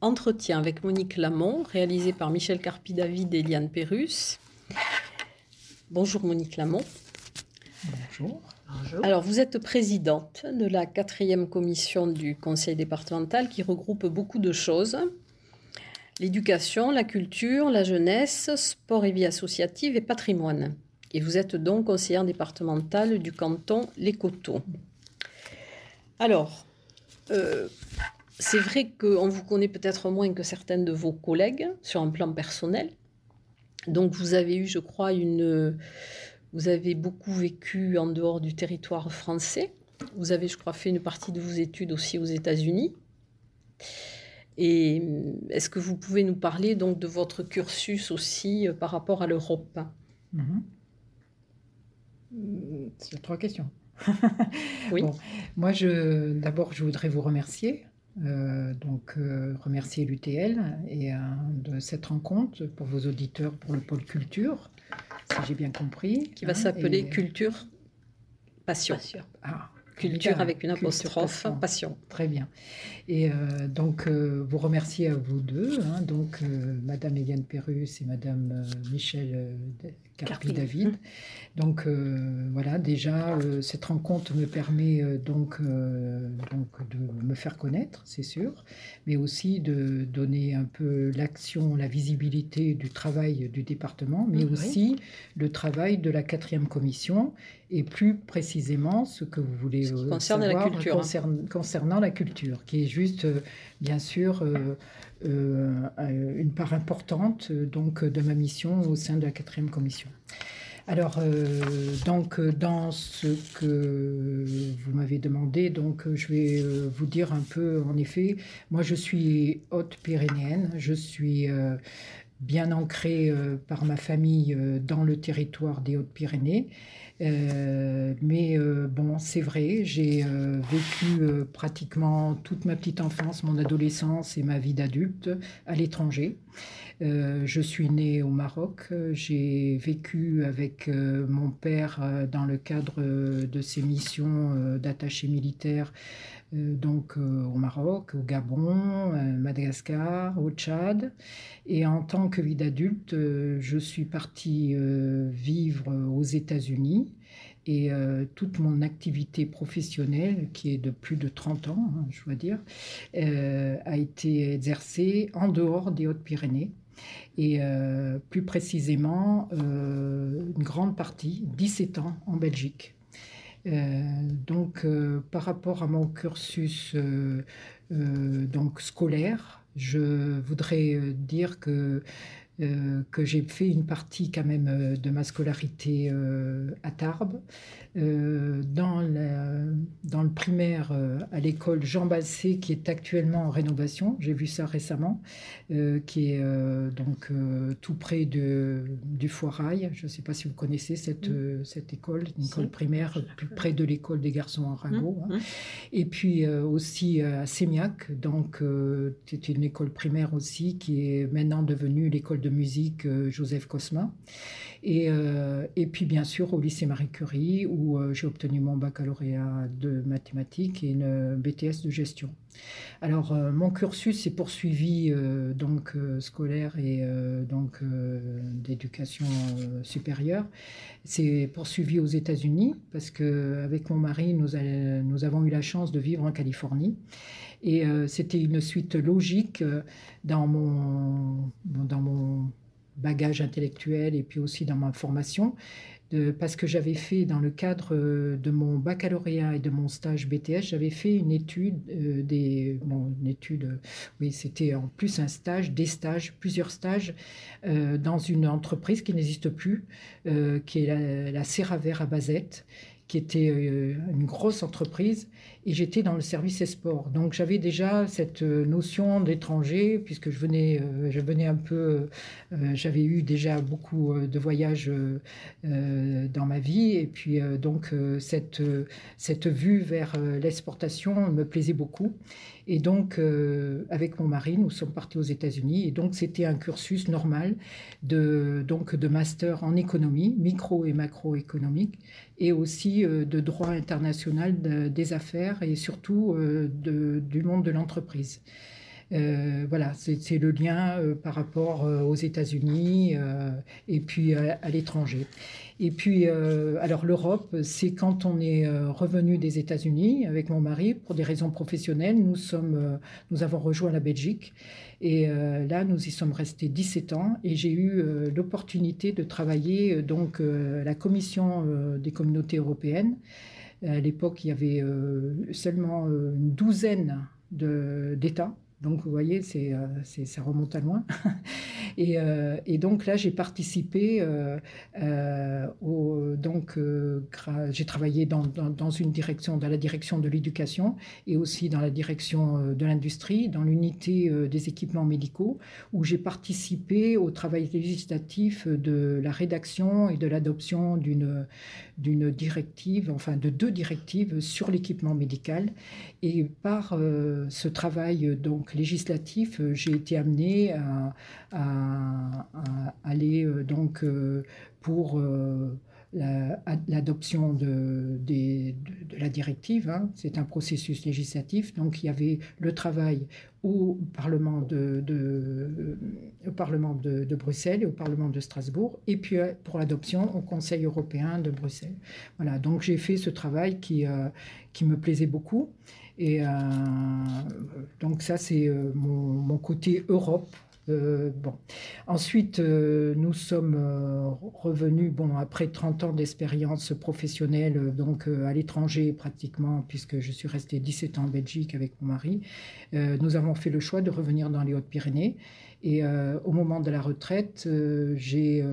Entretien avec Monique Lamont, réalisé par Michel Carpi-David et Eliane Perrus. Bonjour Monique Lamont. Bonjour. Alors, vous êtes présidente de la quatrième commission du conseil départemental qui regroupe beaucoup de choses. L'éducation, la culture, la jeunesse, sport et vie associative et patrimoine. Et vous êtes donc conseillère départementale du canton Les Coteaux. Alors, euh, c'est vrai qu'on vous connaît peut-être moins que certaines de vos collègues sur un plan personnel. Donc, vous avez eu, je crois, une vous avez beaucoup vécu en dehors du territoire français. Vous avez, je crois, fait une partie de vos études aussi aux États-Unis. Et est-ce que vous pouvez nous parler donc de votre cursus aussi euh, par rapport à l'Europe? Mhm. C'est trois questions. oui. moi, je, d'abord, je voudrais vous remercier. Euh, donc, remercier l'UTL et de cette rencontre pour vos auditeurs pour le pôle culture si j'ai bien compris. Qui va hein, s'appeler Culture Passion. Ah, culture avec une apostrophe, passion. Très bien. Et euh, donc, euh, vous remercier à vous deux, hein, donc euh, Madame Eliane Perrus et Madame Michel Carpi-David. Donc voilà, déjà, cette rencontre me permet donc, donc de me faire connaître, c'est sûr, mais aussi de donner un peu l'action, la visibilité du travail du département, mais aussi le travail de la quatrième commission et plus précisément ce que vous voulez savoir la culture, hein. concernant la culture, qui est juste, euh, bien sûr, euh, euh, une part importante donc de ma mission au sein de la quatrième commission. Alors, donc, dans ce que vous m'avez demandé, donc, je vais vous dire un peu, en effet, moi, je suis haute-pyrénéenne, je suis bien ancrée par ma famille dans le territoire des Hautes-Pyrénées. Euh, mais euh, bon, c'est vrai, j'ai euh, vécu pratiquement toute ma petite enfance, mon adolescence et ma vie d'adulte à l'étranger. je suis née au Maroc. J'ai vécu avec mon père dans le cadre de ses missions d'attaché militaire donc au Maroc, au Gabon, Madagascar, au Tchad. Et en tant que vie d'adulte, je suis partie vivre aux États-Unis et euh, toute mon activité professionnelle, qui est de plus de 30 ans, hein, je dois dire, euh, a été exercée en dehors des Hautes-Pyrénées. Et euh, plus précisément, une grande partie, 17 ans, en Belgique. Donc, par rapport à mon cursus donc scolaire, je voudrais dire que euh, que j'ai fait une partie quand même euh, de ma scolarité euh, à Tarbes. dans, dans le primaire à l'école Jean Basset, qui est actuellement en rénovation, j'ai vu ça récemment, qui est donc tout près de, du Foirail. Je ne sais pas si vous connaissez cette, cette école, une école primaire plus près de l'école des garçons en Rago. Hein. Et puis aussi à Sémiac, donc c'est une école primaire aussi qui est maintenant devenue l'école de de musique euh, Joseph Cosma. Et, euh, et, puis bien sûr au lycée Marie Curie où euh, j'ai obtenu mon baccalauréat de mathématiques et une BTS de gestion. Alors mon cursus s'est poursuivi donc scolaire et donc d'éducation supérieure. C'est poursuivi aux États-Unis parce que avec mon mari nous, nous avons eu la chance de vivre en Californie et c'était une suite logique dans mon dans mon bagage intellectuel et puis aussi dans ma formation, parce que j'avais fait dans le cadre euh, de mon baccalauréat et de mon stage BTS, j'avais fait une étude, euh, des, une étude, oui, c'était en plus un stage, des stages, plusieurs stages euh, dans une entreprise qui n'existe plus, qui est la, la Serravert à Bazette qui était une grosse entreprise et j'étais dans le service sport. Donc j'avais déjà cette euh, notion d'étranger, puisque je venais, euh, je un peu, euh, j'avais eu déjà beaucoup de voyages dans ma vie, et puis donc cette, cette vue vers l'exportation me plaisait beaucoup. Et donc, avec mon mari, nous sommes partis aux États-Unis. Et donc, c'était un cursus normal de, donc, de master en économie, micro et macroéconomique, et aussi de droit international des affaires et surtout euh, du monde de l'entreprise. voilà, c'est le lien par rapport aux États-Unis et puis à l'étranger. Et puis, euh, alors l'Europe, c'est quand on est euh, revenu des États-Unis avec mon mari pour des raisons professionnelles. Nous, sommes, euh, nous avons rejoint la Belgique. Et là, nous y sommes restés 17 ans. Et j'ai eu l'opportunité de travailler donc la Commission des communautés européennes. À l'époque, il y avait seulement une douzaine d'États donc, vous voyez, c'est, euh, ça remonte à loin. Euh, et, donc là, j'ai participé euh, au, donc j'ai travaillé dans, dans, une direction, dans la direction de l'éducation et aussi dans la direction de l'industrie, dans l'unité des équipements médicaux, où j'ai participé au travail législatif de la rédaction et de l'adoption d'une d'une directive, enfin de deux directives sur l'équipement médical. Et par ce travail donc législatif, euh, j'ai été amenée à, aller euh, donc euh, pour l'adoption de, la directive. Hein. C'est un processus législatif. Donc il y avait le travail au Parlement de, Parlement de, Bruxelles et au Parlement de Strasbourg, et puis pour l'adoption au Conseil européen de Bruxelles. Voilà, donc j'ai fait ce travail qui, qui me plaisait beaucoup. Et euh, donc ça, c'est euh, mon, côté Europe. Euh, bon. Ensuite, nous sommes revenus, bon, après 30 ans d'expérience professionnelle, donc à l'étranger pratiquement, puisque je suis restée 17 ans en Belgique avec mon mari, nous avons fait le choix de revenir dans les Hautes-Pyrénées. Et au moment de la retraite, j'ai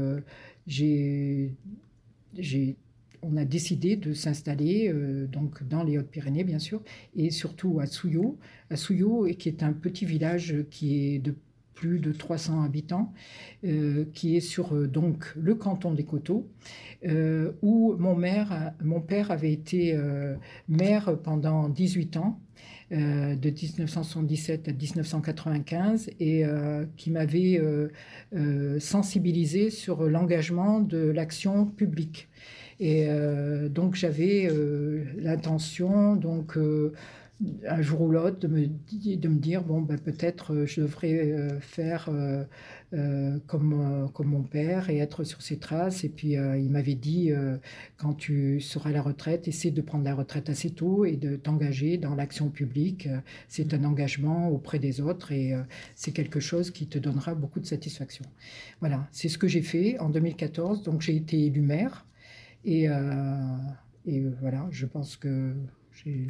on a décidé de s'installer euh, donc dans les Hautes-Pyrénées, bien sûr, et surtout à Souillot, à Souillot, qui est un petit village qui est de plus de 300 habitants, euh, qui est sur euh, donc le canton des Coteaux, où mon, mon père avait été maire pendant 18 ans. de 1977 à 1995 et qui m'avait sensibilisé sur l'engagement de l'action publique. Et euh, donc j'avais euh, l'intention, donc euh, un jour ou l'autre, de me, dire bon, ben, peut-être je devrais faire comme, comme mon père et être sur ses traces. Et puis il m'avait dit quand tu seras à la retraite, essaie de prendre la retraite assez tôt et de t'engager dans l'action publique. C'est un engagement auprès des autres et c'est quelque chose qui te donnera beaucoup de satisfaction. Voilà, c'est ce que j'ai fait en 2014. Donc j'ai été élu maire. Et, euh, et voilà, je pense que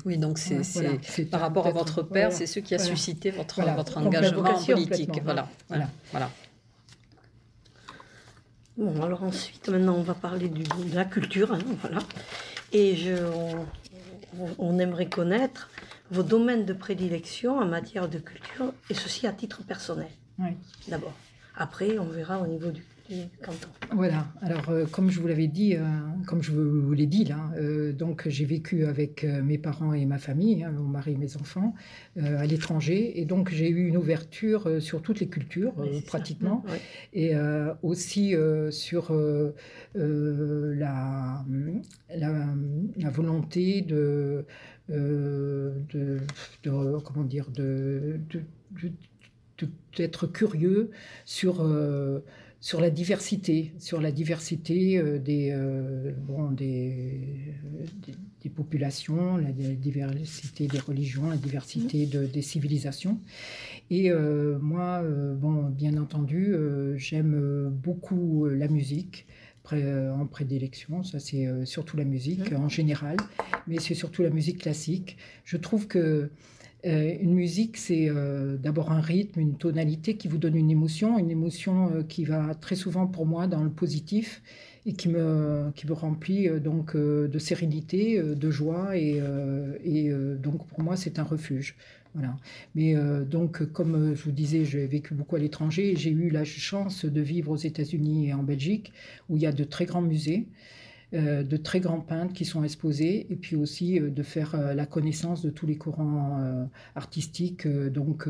oui, donc c'est par rapport à votre père, c'est ce qui a suscité votre, votre engagement politique. Voilà, voilà, voilà. Bon, alors ensuite, maintenant, on va parler du, de la culture, hein, voilà. Et je, on, aimerait connaître vos domaines de prédilection en matière de culture, et ceci à titre personnel. Oui. D'abord. Après, on verra au niveau du voilà, alors euh, comme je vous l'avais dit, euh, comme je vous l'ai dit là, euh, donc j'ai vécu avec mes parents et ma famille, hein, mon mari et mes enfants, à l'étranger, et donc j'ai eu une ouverture sur toutes les cultures pratiquement, et aussi sur la, la, volonté de, de, comment dire, de, d'être curieux sur sur la diversité, sur la diversité euh, des, euh, bon, des, des, populations, la, diversité des religions, la diversité de, des civilisations. Et euh, moi, bon, bien entendu, j'aime beaucoup la musique en prédilection, ça c'est surtout la musique en général, mais c'est surtout la musique classique. Je trouve que une musique, c'est euh, d'abord un rythme, une tonalité qui vous donne une émotion, une émotion euh, qui va très souvent pour moi dans le positif et qui me, qui me remplit donc de sérénité, de joie et, donc pour moi c'est un refuge. Voilà. Mais donc comme je vous disais, j'ai vécu beaucoup à l'étranger j'ai eu la chance de vivre aux États-Unis et en Belgique où il y a de très grands musées. Euh, de très grands peintres qui sont exposés, et puis aussi euh, de faire euh, la connaissance de tous les courants artistiques, donc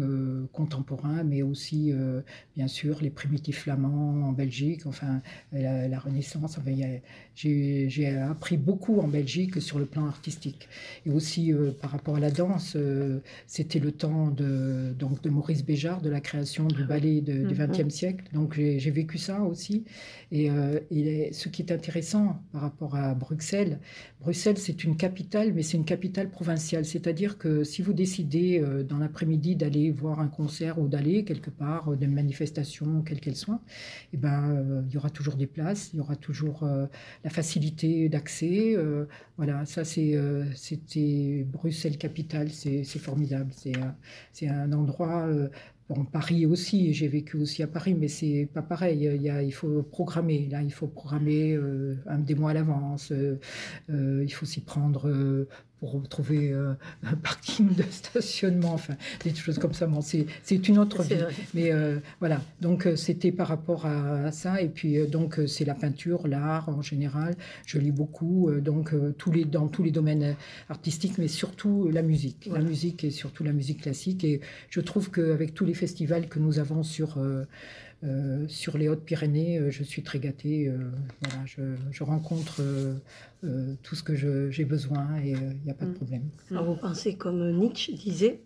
contemporains, mais aussi, bien sûr, les primitifs flamands en Belgique, enfin, la, Renaissance. Enfin, j'ai appris beaucoup en Belgique sur le plan artistique. Et aussi, par rapport à la danse, c'était le temps de, donc, de Maurice Béjart, de la création du ballet du XXe mhm. siècle. Donc, j'ai vécu ça aussi. Et, et ce qui est intéressant par rapport à Bruxelles. Bruxelles, c'est une capitale, mais c'est une capitale provinciale. C'est-à-dire que si vous décidez euh, dans l'après-midi d'aller voir un concert ou d'aller quelque part, euh, d'une manifestation, quelle qu'elle soit, eh ben, euh, il y aura toujours des places, il y aura toujours la facilité d'accès. voilà, ça, c'était Bruxelles capitale, c'est, formidable. C'est un endroit Bon, Paris aussi, j'ai vécu aussi à Paris, mais c'est pas pareil. Il, y a, il faut programmer. Là, il faut programmer euh, des mois à l'avance. Euh, euh, il faut s'y prendre pour trouver euh, un parking de stationnement, enfin des choses comme ça. Bon, c'est une autre vie. Mais euh, voilà, donc euh, c'était par rapport à, ça. Et puis donc c'est la peinture, l'art en général. Je lis beaucoup, donc tous les, dans tous les domaines artistiques, mais surtout la musique. La musique et surtout la musique classique. Et je trouve qu'avec tous les festivals que nous avons sur euh, sur les Hautes-Pyrénées, euh, je suis très gâtée. Euh, voilà, je, rencontre tout ce que j'ai besoin et il n'y a pas de mm. problème. Alors vous pensez comme Nietzsche disait,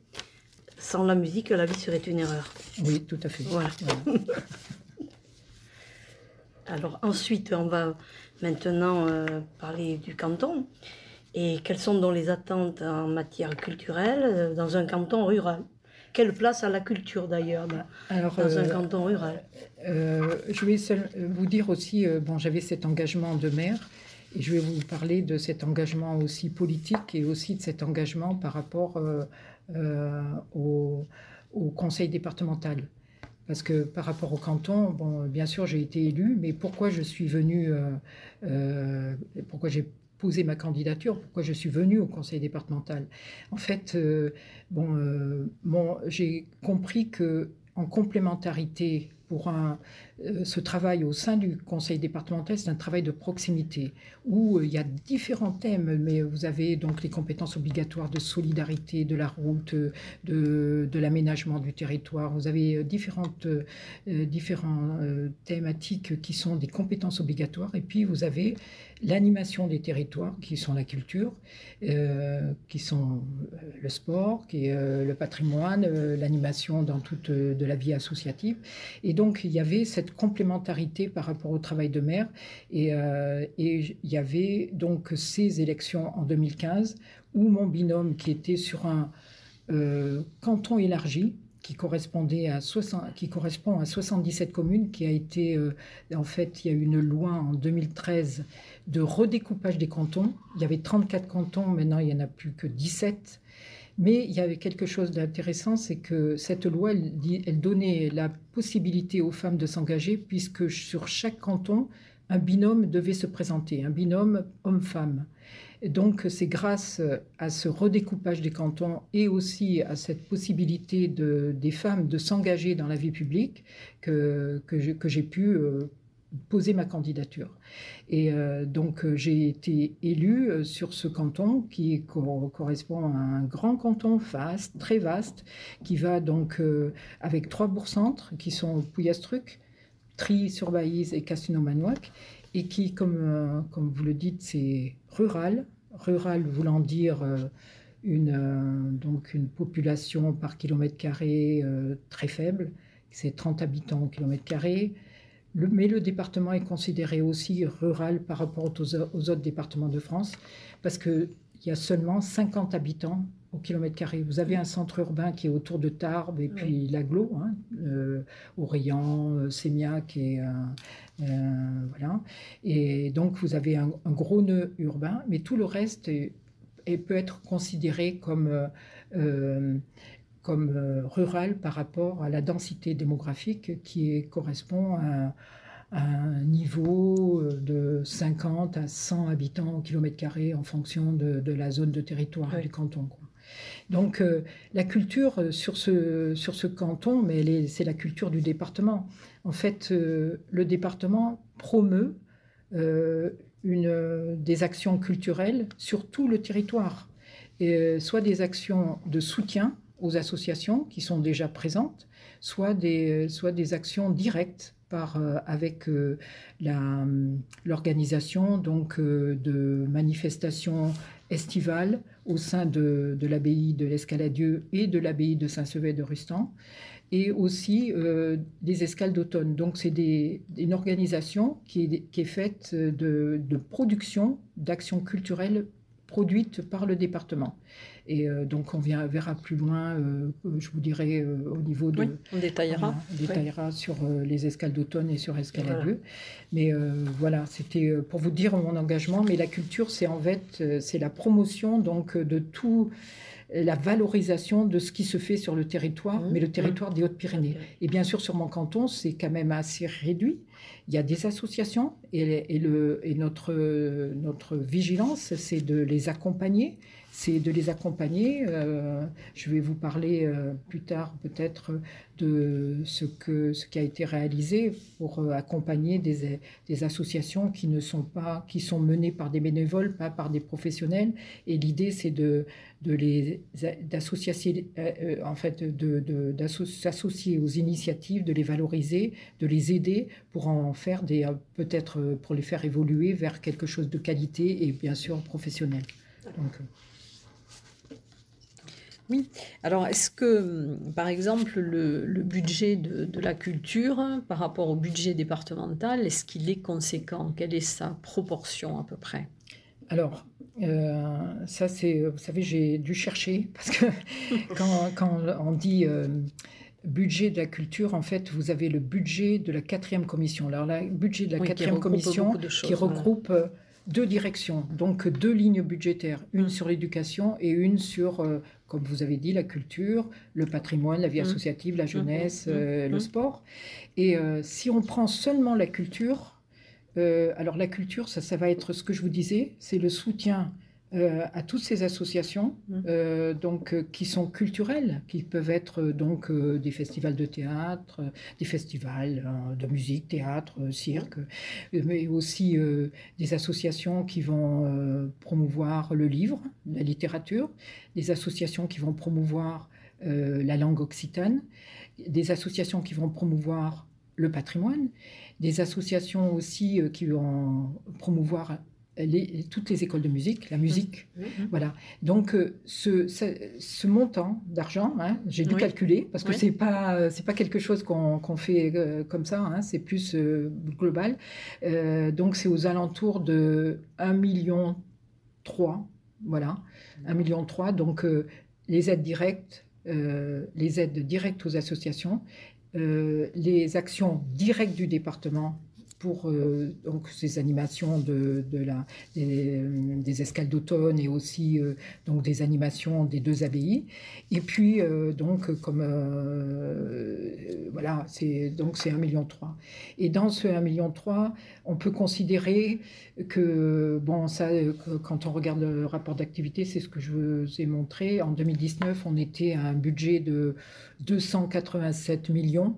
sans la musique, la vie serait une erreur. Oui, tout à fait. Voilà. Alors ensuite, on va maintenant parler du canton. Et quelles sont donc les attentes en matière culturelle dans un canton rural? Quelle place a la culture d'ailleurs dans, dans un euh, canton rural euh, Je vais vous dire aussi, euh, bon, j'avais cet engagement de maire. Et je vais vous parler de cet engagement aussi politique et aussi de cet engagement par rapport au, conseil départemental. Parce que par rapport au canton, bon, bien sûr, j'ai été élu, mais pourquoi je suis venu, pourquoi j'ai poser ma candidature, pourquoi je suis venue au conseil départemental. En fait, euh, bon, euh, bon j'ai compris que en complémentarité pour un, euh, ce travail au sein du conseil départemental, c'est un travail de proximité où il y a différents thèmes, mais vous avez donc les compétences obligatoires de solidarité, de la route, de, l'aménagement du territoire. Vous avez différentes différentes thématiques qui sont des compétences obligatoires, et puis vous avez l'animation des territoires, qui sont la culture, euh, qui sont euh, le sport, qui est euh, le patrimoine, l'animation dans toute de la vie associative. Et donc, il y avait cette complémentarité par rapport au travail de maire. Et, et il y avait donc ces élections en 2015 où mon binôme, qui était sur un canton élargi, qui correspondait à 60, qui correspond à 77 communes, qui a été, en fait, il y a eu une loi en 2013 de redécoupage des cantons. Il y avait 34 cantons, maintenant il n'y en a plus que 17. Mais il y avait quelque chose d'intéressant, c'est que cette loi, elle, donnait la possibilité aux femmes de s'engager, puisque sur chaque canton, un binôme devait se présenter, un binôme homme-femme. Donc c'est grâce à ce redécoupage des cantons et aussi à cette possibilité de, des femmes de s'engager dans la vie publique que, que j'ai pu euh, poser ma candidature. Et euh, donc euh, j'ai été élue euh, sur ce canton qui correspond à un grand canton vaste, très vaste, qui va donc avec trois bourgs-centres qui sont Pouillastruc, Tri-sur-Baïse et Castelnau-Manouac, et qui, comme, comme vous le dites, c'est rural, rural voulant dire une, donc une population par kilomètre carré très faible, c'est 30 habitants au kilomètre carré, mais le département est considéré aussi rural par rapport aux, autres départements de France, parce qu'il y a seulement 50 habitants au kilomètre carré. Vous avez un centre urbain qui est autour de Tarbes et puis l'aglo, hein, euh, euh, Sémiac et euh, voilà. Et donc vous avez un, gros nœud urbain, mais tout le reste peut être considéré comme comme euh, rural par rapport à la densité démographique qui correspond à, un niveau euh, de 50 à 100 habitants au kilomètre carré en fonction de, la zone de territoire du canton. Donc euh, la culture sur ce, sur ce canton, mais c'est la culture du département. En fait, le département promeut une, des actions culturelles sur tout le territoire, et, soit des actions de soutien aux associations qui sont déjà présentes, soit des, des actions directes par, avec l'organisation donc de manifestations estivales au sein de, l'abbaye de l'Escaladieu et de l'abbaye de Saint-Sever de Rustan, et aussi euh, des escales d'automne. Donc c'est une organisation qui est, qui est faite de, de production d'actions culturelles produites par le département. Et euh, donc, on vient, verra plus loin, euh, je vous dirai au niveau de. Oui, on détaillera. On détaillera sur les escales d'automne et sur Escale à deux. Mais voilà, c'était pour vous dire mon engagement. Mais la culture, c'est en fait, c'est la promotion donc de tout la valorisation de ce qui se fait sur le territoire, mmh. mais le territoire des Hautes-Pyrénées. Et bien sûr, sur mon canton, c'est quand même assez réduit. Il y a des associations et, le, et notre, notre vigilance, c'est de les accompagner c'est de les accompagner. Euh, je vais vous parler euh, plus tard peut-être de ce, que, ce qui a été réalisé pour euh, accompagner des, associations qui ne sont pas, qui sont menées par des bénévoles, pas par des professionnels. Et l'idée, c'est de, de les d'associer, en fait, de, d'associer aux initiatives, de les valoriser, de les aider pour en faire des, peut-être pour les faire évoluer vers quelque chose de qualité et bien sûr professionnel. Oui. Alors, est-ce que, par exemple, le, budget de, la culture par rapport au budget départemental, est-ce qu'il est conséquent? Quelle est sa proportion à peu près? Alors, euh, ça, c'est, vous savez, j'ai dû chercher parce que quand, on dit euh, budget de la culture, en fait, vous avez le budget de la quatrième commission. Alors, le budget de la quatrième commission qui regroupe deux directions, donc deux lignes budgétaires, une sur l'éducation et une sur, euh, comme vous avez dit, la culture, le patrimoine, la vie mm. associative, la mm. jeunesse, euh, le sport. Et euh, si on prend seulement la culture, alors la culture, ça, ça va être ce que je vous disais, c'est le soutien euh, à toutes ces associations mmh. euh, donc, euh, qui sont culturelles, qui peuvent être donc des festivals de théâtre, des festivals de musique, théâtre, cirque, mais aussi des associations qui vont promouvoir le livre, la littérature, des associations qui vont promouvoir la langue occitane, des associations qui vont promouvoir le patrimoine, des associations aussi qui vont promouvoir toutes les écoles de musique, la musique. Mmh. Mmh. Voilà. Donc, euh, ce, ce, montant d'argent, hein, j'ai dû calculer, parce que ce n'est pas, pas quelque chose qu'on fait euh, comme ça, hein, c'est plus euh, global. donc, c'est aux alentours de 1,3 million. Voilà, 1,3 million. Donc, les aides directes, les aides directes aux associations, les actions directes du département pour euh, donc ces animations de, la, des, des escales d'automne et aussi euh, donc des animations des deux abbayes. Et puis euh, donc comme voilà c'est donc c'est 1,3 million. Et dans ce 1,3 million, on peut considérer que bon ça quand on regarde le rapport d'activité, c'est ce que je vous ai montré. En 2019, on était à un budget de 287 millions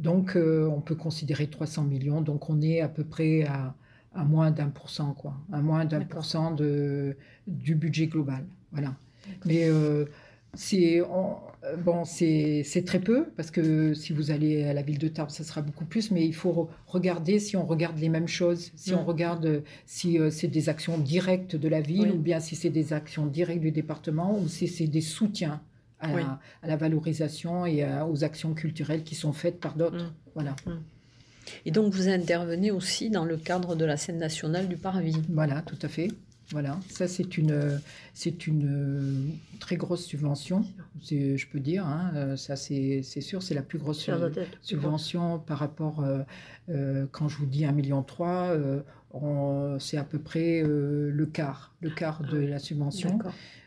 donc, euh, on peut considérer 300 millions. Donc, on est à peu près à, moins d'un pour cent, quoi. À moins d'un pour cent du budget global. Voilà. Mais euh, c'est bon, c'est très peu parce que si vous allez à la ville de Tarbes, ça sera beaucoup plus. Mais il faut regarder si on regarde les mêmes choses, si on mm. regarde si euh, c'est des actions directes de la ville ou bien si c'est des actions directes du département ou si c'est des soutiens à, la, valorisation et aux actions culturelles qui sont faites par d'autres. Mm. Voilà. Mm. Et donc vous intervenez aussi dans le cadre de la scène nationale du Parvis. Voilà, tout à fait. Voilà, ça c'est une, c'est une très grosse subvention, je peux dire. Hein. Ça c'est, sûr, c'est la plus grosse subvention par rapport, euh, euh, quand je vous dis 1,3 million, euh, c'est à peu près le quart, le quart de la subvention.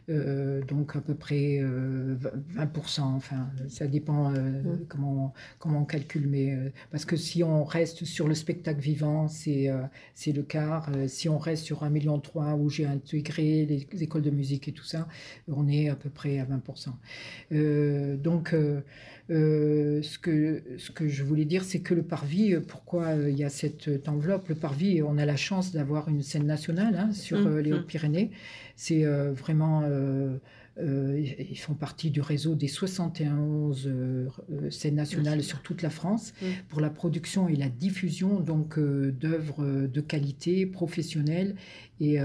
Euh, donc à peu près 20%, euh, enfin ça dépend euh, mmh. comment, comment on calcule, mais parce que si on reste sur le spectacle vivant, c'est c'est le quart. si on reste sur 1,3 million où j'ai intégré les, écoles de musique et tout ça, on est à peu près à 20%. donc ce, que, ce que je voulais dire, c'est que le parvis, pourquoi il y a cette enveloppe? Le parvis, on a la chance d'avoir une scène nationale hein, sur Mmh, euh, les mmh. Hautes-Pyrénées. C'est euh, vraiment. Euh, ils font partie du réseau des 71 euh, euh, scènes nationales sur toute la France. Mmh. pour la production et la diffusion donc d'œuvres de qualité professionnelles et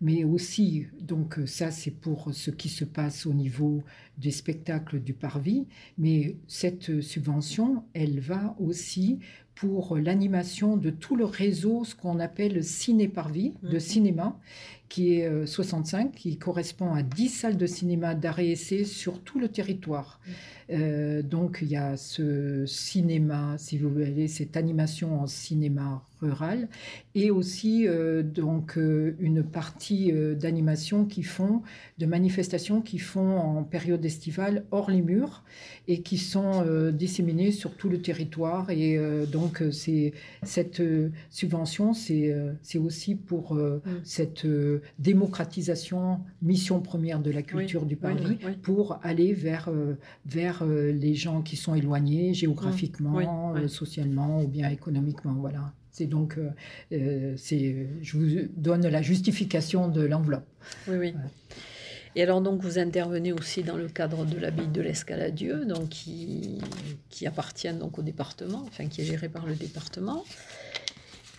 mais aussi donc ça c'est pour ce qui se passe au niveau des spectacles du Parvis. Mais cette subvention elle va aussi pour l'animation de tout le réseau, ce qu'on appelle ciné-parvis, de Mhm. cinéma, qui est euh, 65, qui correspond à 10 salles de cinéma d'arrêt essai sur tout le territoire. Euh, donc il y a ce cinéma, si vous voulez, cette animation en cinéma rural, et aussi euh, donc euh, une partie euh, d'animation qui font, de manifestations qui font en période estivale hors les murs et qui sont euh, disséminées sur tout le territoire. Et euh, donc euh, c'est cette euh, subvention, c'est euh, aussi pour euh, Mm. cette euh, démocratisation, mission première de la culture du Paris oui, oui. pour aller vers, euh, vers euh, les gens qui sont éloignés géographiquement, oui. euh, socialement ou bien économiquement. Voilà. C'est donc, c'est, je vous donne la justification de l'enveloppe. Oui, oui. Et alors, donc, vous intervenez aussi dans le cadre de l'abbaye de l'Escaladieu, donc qui, qui appartient donc au département, enfin qui est géré par le département.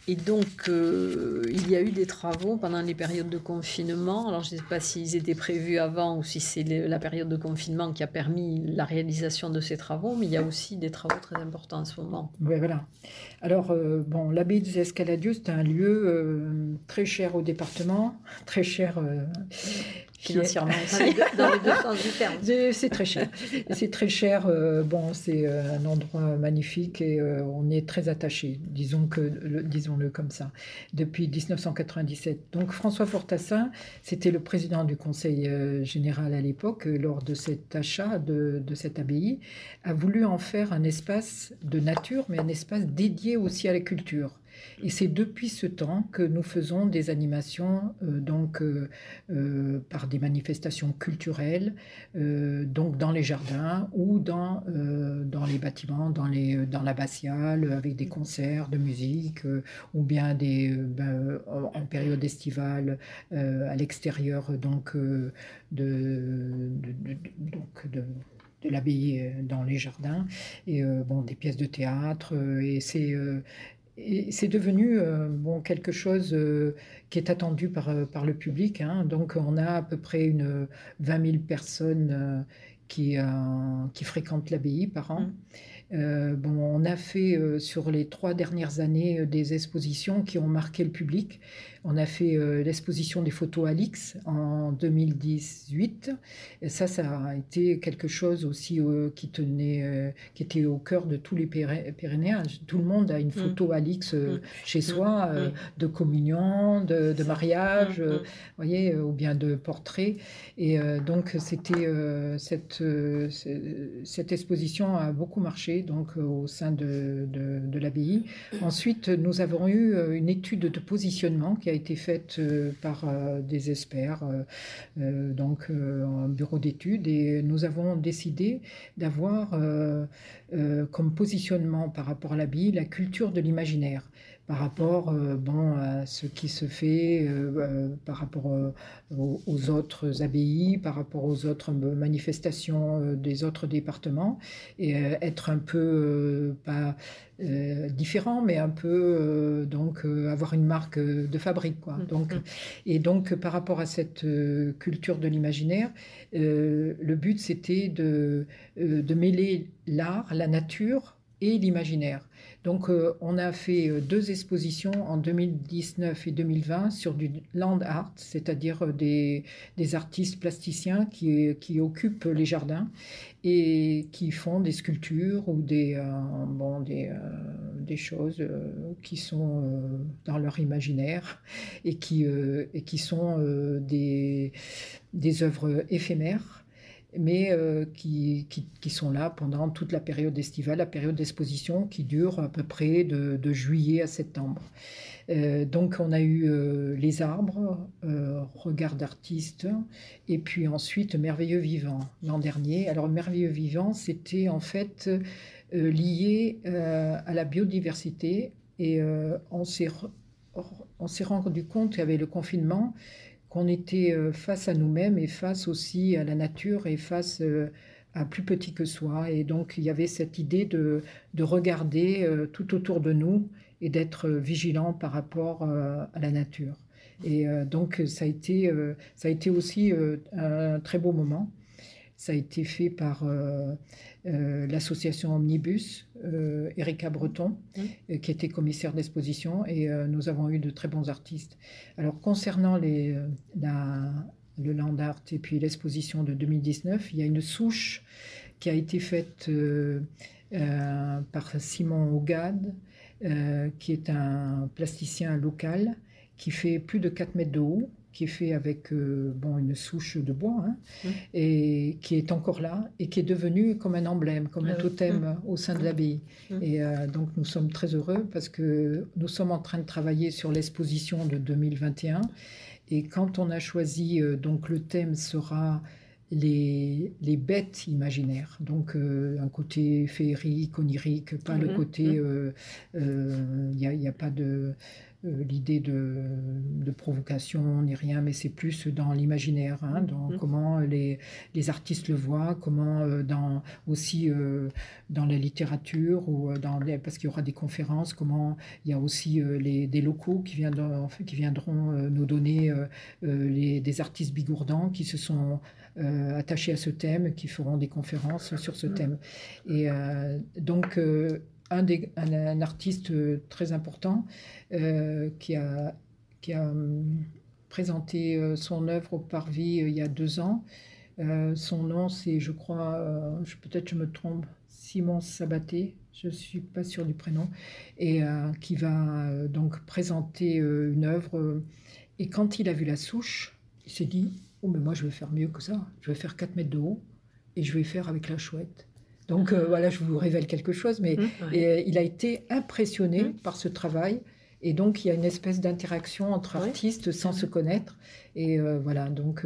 Et donc, euh, il y a eu des travaux pendant les périodes de confinement. Alors, je ne sais pas s'ils étaient prévus avant ou si c'est la période de confinement qui a permis la réalisation de ces travaux, mais il y a aussi des travaux très importants en ce moment. Ouais, voilà. Alors, euh, bon, l'abbaye des Escaladieux, c'est un lieu euh, très cher au département, très cher Financièrement Dans aussi. les, deux, dans les deux sens du terme. C'est très cher. C'est très cher. euh, bon, c'est euh, un endroit magnifique et euh, on est très attaché, disons que, le- disons-le comme ça, depuis 1997. Donc François Fortassin, c'était le président du Conseil général à l'époque, lors de cet achat de, de cette abbaye, a voulu en faire un espace de nature, mais un espace dédié aussi à la culture. Et c'est depuis ce temps que nous faisons des animations euh, donc euh, euh, par des manifestations culturelles, donc dans les jardins ou dans, dans les bâtiments, dans, les, dans l'abbatiale, avec des concerts de musique, ou bien des, ben, en période estivale à l'extérieur donc, de, de- donc de, de l'abbaye dans les jardins, et bon, des pièces de théâtre, et c'est... et c'est devenu euh, bon, quelque chose euh, qui est attendu par, euh, par le public. hein. Donc on a à peu près une 20 000 personnes qui, qui fréquentent l'abbaye par an. Mm. Euh, bon, on a fait sur les trois dernières années des expositions qui ont marqué le public. On a fait euh, l'exposition des photos Alix en 2018. Et ça, ça a été quelque chose aussi euh, qui tenait, euh, qui était au cœur de tous les Pyré- Pyrénéens. Tout le monde a une photo Alix Mm. chez soi, Mm. de communion, de, de mariage, Mm, mm. voyez, ou bien de portrait. Et donc, c'était cette, ce- cette exposition a beaucoup marché donc au sein de, de, de l'abbaye. Ensuite, nous avons eu une étude de positionnement qui a été faite euh, par euh, des experts, euh, donc un bureau d'études, et nous avons décidé d'avoir comme positionnement par rapport à l'abbaye la culture de l'imaginaire par rapport euh, bon, à ce qui se fait euh, euh, par rapport aux, aux autres abbayes, par rapport aux autres manifestations des autres départements, et être un peu, pas différent, mais un peu, donc, avoir une marque de fabrique. Quoi. Mhm. Donc, et donc, par rapport à cette culture de l'imaginaire, le but, c'était de, de mêler l'art, la nature et l'imaginaire. Donc, euh, on a fait euh, deux expositions en 2019 et 2020 sur du land art, c'est-à-dire euh, des, artistes plasticiens qui, occupent les jardins et qui font des sculptures ou des, des, choses qui sont dans leur imaginaire et qui, et qui sont des, des œuvres éphémères mais euh, qui, qui, qui sont là pendant toute la période estivale, la période d'exposition qui dure à peu près de, juillet à septembre. Euh, donc on a eu euh, les arbres, regard d'artiste, et puis ensuite Merveilleux Vivant l'an dernier. Alors Merveilleux Vivant, c'était en fait lié à la biodiversité et on s'est rendu compte avait le confinement, qu'on était face à nous-mêmes et face aussi à la nature et face à plus petit que soi. Et donc il y avait cette idée de, de regarder tout autour de nous et d'être vigilant par rapport à la nature. Et donc ça a été, ça a été aussi un très beau moment. Ça a été fait par euh, euh, l'association Omnibus, euh, Erika Breton, mmh. qui était commissaire d'exposition, et nous avons eu de très bons artistes. Alors, concernant les, le land art et puis l'exposition de 2019, il y a une souche qui a été faite par Simon Hogad, qui est un plasticien local qui fait plus de 4 mètres de haut qui est fait avec euh, bon, une souche de bois, hein, mmh. et qui est encore là, et qui est devenu comme un emblème, comme un ah totem mmh. au sein de l'abbaye. Mmh. Et euh, donc nous sommes très heureux parce que nous sommes en train de travailler sur l'exposition de 2021. Et quand on a choisi, euh, donc le thème sera les, les, bêtes imaginaires. Donc un côté féerique, onirique, pas le côté... Il n'y a, a, pas de... Euh, l'idée de, provocation ni rien, mais c'est plus dans l'imaginaire, hein, dans mm-hmm. comment les, les, artistes le voient, comment euh, dans, aussi euh, dans la littérature, ou dans parce qu'il y aura des conférences, comment il y a aussi les, des locaux qui viendront, qui viendront nous donner les, des artistes bigourdants qui se sont attachés à ce thème, qui feront des conférences sur ce mm. thème. Et donc, un, artiste très important euh, qui a, hum, présenté euh, son œuvre au Parvis euh, il y a deux ans. son nom, c'est, je crois, peut-être je me trompe, Simon Sabaté, je ne suis pas sûre du prénom, et qui va donc présenter une œuvre. et quand il a vu la souche, il s'est dit Oh, mais moi je vais faire mieux que ça. Je vais faire 4 mètres de haut et je vais faire avec la chouette. Donc euh, voilà, je vous révèle quelque chose, mais mmh, euh, il a été impressionné mmh. par ce travail. Et donc, il y a une espèce d'interaction entre artistes sans se connaître. Et euh, voilà, donc,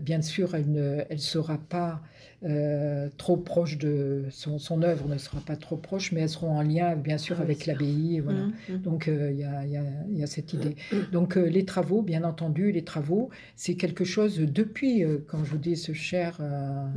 bien sûr, elle ne sera pas euh, trop proche de son, son, œuvre ne sera pas trop proche, mais elles seront en lien bien sûr ah avec l'abbaye. Voilà. Mmh, mmh. Donc euh, il y, a, cette idée. Donc euh, les travaux, bien entendu, les travaux, c'est quelque chose depuis, comme je vous dis, ce cher,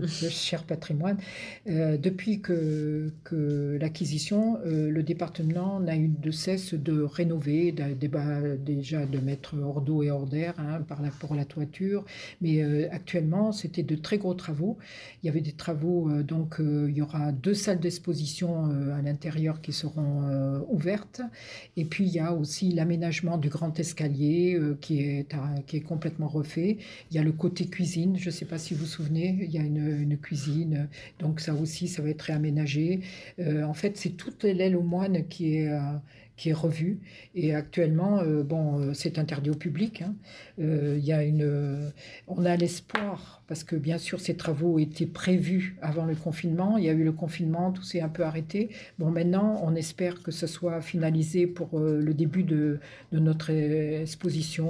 ce cher patrimoine, depuis que, que l'acquisition, le département n'a eu de cesse de rénover, déjà de mettre hors d'eau et hors d'air hein, par la, pour la toiture, mais actuellement c'était de très gros travaux. Il y avait des travaux, euh, donc euh, il y aura deux salles d'exposition euh, à l'intérieur qui seront ouvertes. Et puis il y a aussi l'aménagement du grand escalier qui, est, qui est complètement refait. Il y a le côté cuisine, je ne sais pas si vous vous souvenez, il y a une, cuisine, donc ça aussi, ça va être réaménagé. en fait, c'est toute l'aile aux moines qui est qui est revu. Et actuellement, euh, bon, euh, c'est interdit au public. Hein. Euh, il y a une, on a l'espoir, parce que bien sûr, ces travaux étaient prévus avant le confinement. Il y a eu le confinement, tout s'est un peu arrêté. Bon, maintenant, on espère que ce soit finalisé pour le début de, de notre exposition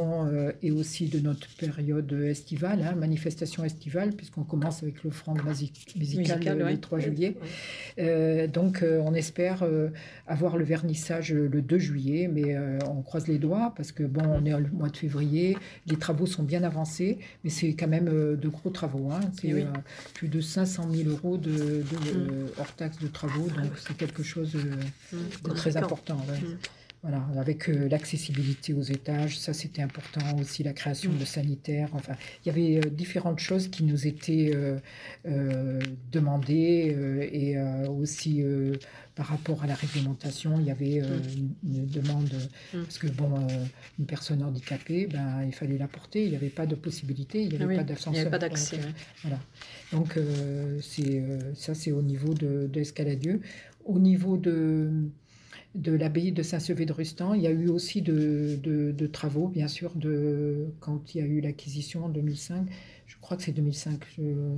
et aussi de notre période estivale, hein, manifestation estivale, puisqu'on commence avec l'offrande musicale le, 3 juillet. donc, on espère avoir le vernissage le 2 juillet, mais euh, on croise les doigts parce que bon, on est au mois de février, les travaux sont bien avancés, mais c'est quand même euh, de gros travaux. Hein. C'est euh, plus de 500 000 euros de, mm. hors taxe de travaux, donc c'est quelque chose mm. de très important. Mm. Voilà, avec l'accessibilité aux étages, ça c'était important aussi, la création de sanitaires. Enfin, il y avait différentes choses qui nous étaient demandées et aussi par rapport à la réglementation, il y avait euh, mm. une, demande, mm. parce que bon, euh, une personne handicapée, ben, il fallait la porter, il n'y avait pas de possibilité, il n'y avait, pas d'ascenseur. Il n'y avait pas d'accès. Donc, voilà. Donc euh, c'est, ça, c'est au niveau de, de Au niveau de, de l'abbaye de Saint-Sevé de Rustan, il y a eu aussi de, de, travaux, bien sûr, de, quand il y a eu l'acquisition en 2005 je crois que c'est 2005,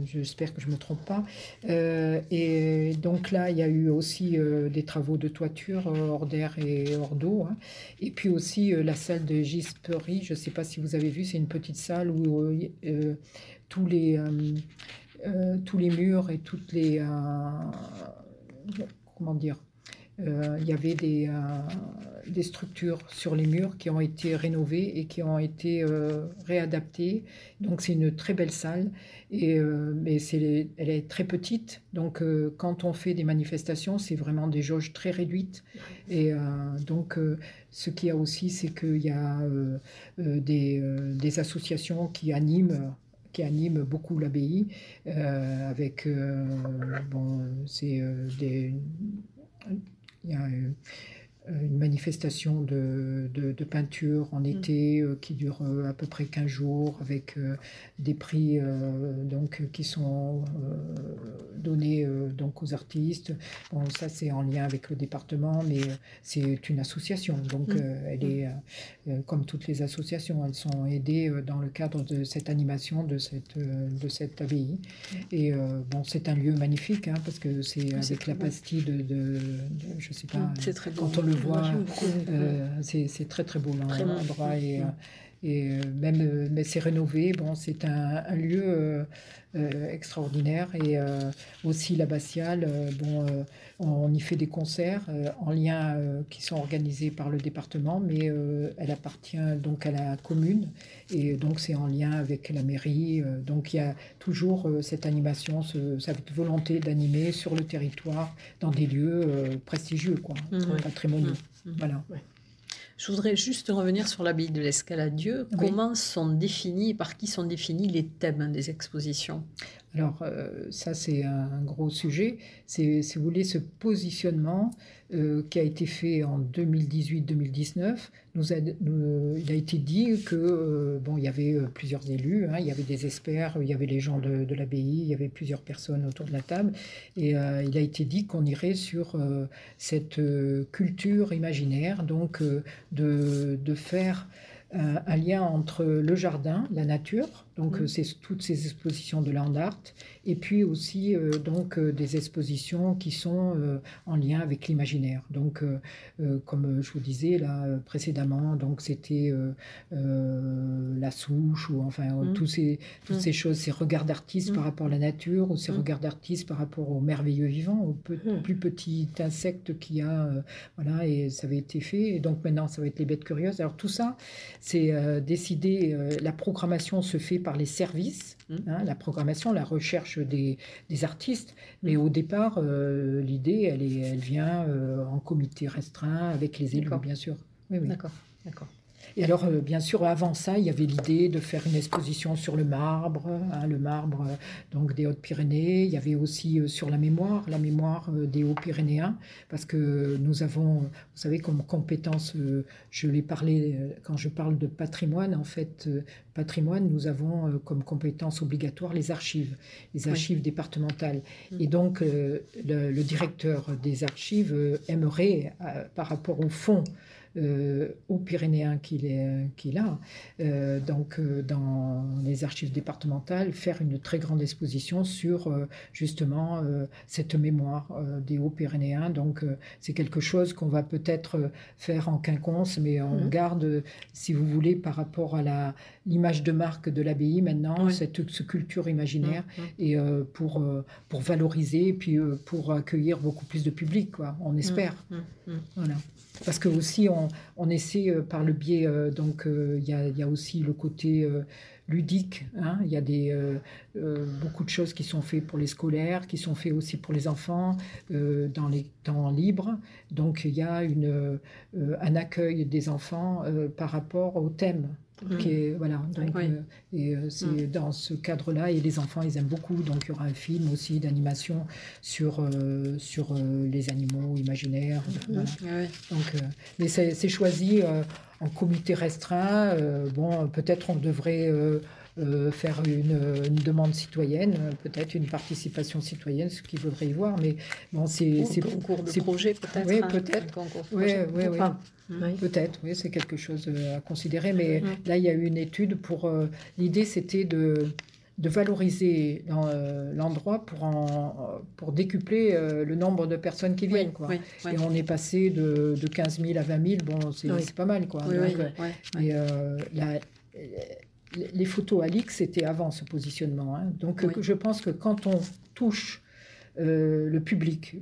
j'espère que je ne me trompe pas. Euh, et donc là, il y a eu aussi euh, des travaux de toiture euh, hors d'air et hors d'eau. Hein. Et puis aussi la salle de Gisperie, je ne sais pas si vous avez vu, c'est une petite salle où tous, les, tous les murs et toutes les... comment dire il y avait des, des structures sur les murs qui ont été rénovées et qui ont été euh, réadaptées. Donc c'est une très belle salle, et, euh, mais elle est très petite. Donc quand on fait des manifestations, c'est vraiment des jauges très réduites. Et donc ce qu'il y a aussi, c'est qu'il y a des, des, associations qui animent qui animent beaucoup l'abbaye, avec bon, c'est des il y a euh, une manifestation de, de, peinture en mm. été euh, qui dure euh, à peu près 15 jours avec des prix donc, qui sont donnés donc, aux artistes. Bon, ça c'est en lien avec le département, mais c'est une association. Donc mm. elle est, comme toutes les associations, elles sont aidées dans le cadre de cette animation de cette, de cette abbaye. Mm. Et bon, c'est un lieu magnifique hein, parce que c'est avec la pastille de, de, je sais pas, très quand on le voit. Euh, c'est très très beau l'endroit et, et euh, même mais c'est rénové. Bon, c'est un, lieu extraordinaire et aussi l'abbatiale. bon, on y fait des concerts en lien qui sont organisés par le département, mais elle appartient donc à la commune et donc c'est en lien avec la mairie. donc il y a toujours cette animation, cette volonté d'animer sur le territoire dans des lieux prestigieux, quoi, mmh. patrimoniaux. Mhm. Voilà. Je voudrais juste revenir sur l'abbaye de l'Escaladieu. Comment sont définis, par qui sont définis les thèmes des expositions? Alors, euh, ça, c'est un gros sujet. C'est, si vous voulez, ce positionnement euh, qui a été fait en 2018-2019. Nous, il a été dit que, euh, bon, il y avait plusieurs élus, hein. il y avait des experts, il y avait les gens de, de l'abbaye, il y avait plusieurs personnes autour de la table. Et il a été dit qu'on irait sur cette culture imaginaire, donc de, de faire un lien entre le jardin, la nature, donc mm. c'est toutes ces expositions de land art, et puis aussi euh, donc euh, des expositions qui sont euh, en lien avec l'imaginaire. Donc comme je vous disais là précédemment, donc c'était la souche ou enfin mm. tous ces, toutes mm. ces choses, ces regards d'artistes par rapport à la nature ou ces regards d'artistes par rapport au merveilleux vivant, au plus petit insecte qu'il y a, voilà et ça avait été fait. Et donc maintenant ça va être les bêtes curieuses. Alors tout ça, c'est décidé. la programmation se fait par les services, mmh. hein, la programmation, la recherche des, artistes. Mais au départ, euh, l'idée, elle, elle vient euh, en comité restreint avec les élus, bien sûr. Oui, oui. D'accord, d'accord. Et alors, euh, bien sûr, avant ça, il y avait l'idée de faire une exposition sur le marbre, hein, le marbre euh, donc des Hautes-Pyrénées. Il y avait aussi euh, sur la mémoire, la mémoire des Hauts-Pyrénéens, parce que nous avons, vous savez, comme compétence, je l'ai parlé quand je parle de patrimoine, en fait, patrimoine, nous avons comme compétence obligatoire les archives, les archives départementales. Mmh. Et donc, le, le, directeur des archives aimerait, par rapport au fond, aux Pyrénéens qu'il a, euh, donc euh, dans les archives départementales, faire une très grande exposition sur justement cette mémoire des Hauts-Pyrénéens. Donc c'est quelque chose qu'on va peut-être faire en quinconce, mais on mmh. garde, si vous voulez, par rapport à l'image de marque de l'abbaye maintenant, cette, culture imaginaire, mmh, mmh. et pour, pour valoriser, et puis pour accueillir beaucoup plus de public, quoi, on espère. Voilà. Parce que aussi, on, on essaie euh, par le biais, euh, donc euh, il y, a, aussi le côté ludique. Hein. Il y a des, beaucoup de choses qui sont faites pour les scolaires, qui sont faites aussi pour les enfants dans les temps libres. Donc il y a une, un accueil des enfants par rapport au thème. Mm. voilà, donc, euh, et euh, c'est mm. dans ce cadre-là, et les enfants, ils aiment beaucoup, donc il y aura un film aussi d'animation sur, euh, sur les animaux imaginaires. Mm. donc, mais c'est choisi en comité restreint. bon, peut-être on devrait euh, faire une, une, demande citoyenne, peut-être une participation citoyenne, ce qu'il faudrait y voir. Mais bon, c'est c'est concours de projet peut-être. Oui, hein, peut-être. Oui, oui, oui. Peut-être, oui, c'est quelque chose euh, à considérer. Mais là, il y a eu une étude pour. Euh, l'idée, c'était de de valoriser l'endroit pour, en, pour décupler le nombre de personnes qui viennent. quoi. Et on est passé de, de 15 000 à 20 000, bon, c'est pas mal. Quoi. Donc, et, la, les photos Alix, c'était avant ce positionnement. Hein. Donc je pense que quand on touche euh, le public,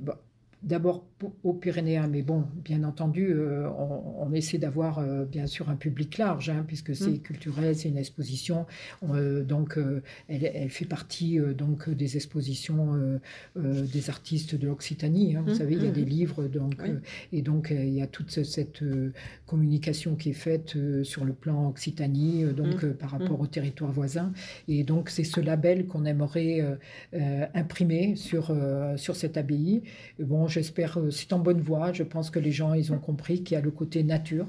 d'abord aux Pyrénéens, mais bon, bien entendu, euh, on, essaie d'avoir euh, bien sûr un public large, hein, puisque c'est mm. culturel, c'est une exposition, euh, donc elle, fait partie donc des expositions des artistes de l'Occitanie. Hein. vous mm. savez, il y a des mm. livres, donc et donc il y a toute cette communication qui est faite sur le plan Occitanie, donc par rapport au territoire voisin, et donc c'est ce label qu'on aimerait imprimer sur sur cette abbaye. bon, j'espère, c'est en bonne voie. Je pense que les gens, ils ont compris qu'il y a le côté nature.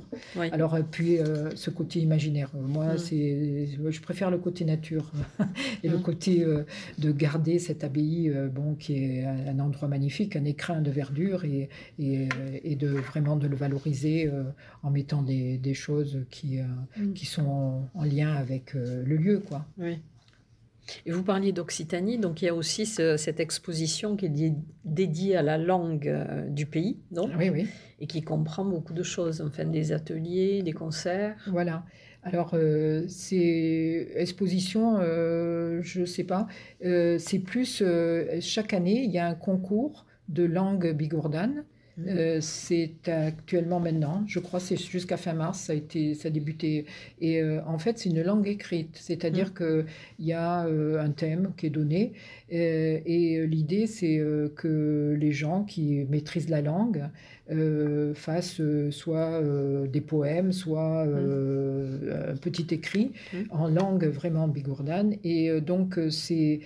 Alors, puis euh, ce côté imaginaire. Moi, mm. c'est, je préfère le côté nature et le mm. côté euh, de garder cette abbaye, bon, qui est un endroit magnifique, un écrin de verdure et, et, de vraiment de le valoriser en mettant des, des choses qui, mm. qui sont en, en, lien avec le lieu, quoi. Oui. Et vous parliez d'Occitanie, donc il y a aussi cette exposition qui est dédiée à la langue euh, du pays, donc, oui, oui. et qui comprend beaucoup de choses, enfin des ateliers, des concerts. Voilà. Alors, euh, c'est exposition, euh, je ne sais pas, c'est plus, chaque année, il y a un concours de langue bigourdane Mmh. Euh, c'est actuellement maintenant, je crois c'est jusqu'à fin mars, ça a, été, ça a débuté. Et euh, en fait, c'est une langue écrite, c'est-à-dire mmh. que qu'il y a euh, un thème qui est donné. et l'idée, c'est que les gens qui maîtrisent la langue fassent soit des poèmes, soit mmh. un petit écrit en langue vraiment bigourdane. Et donc, ces,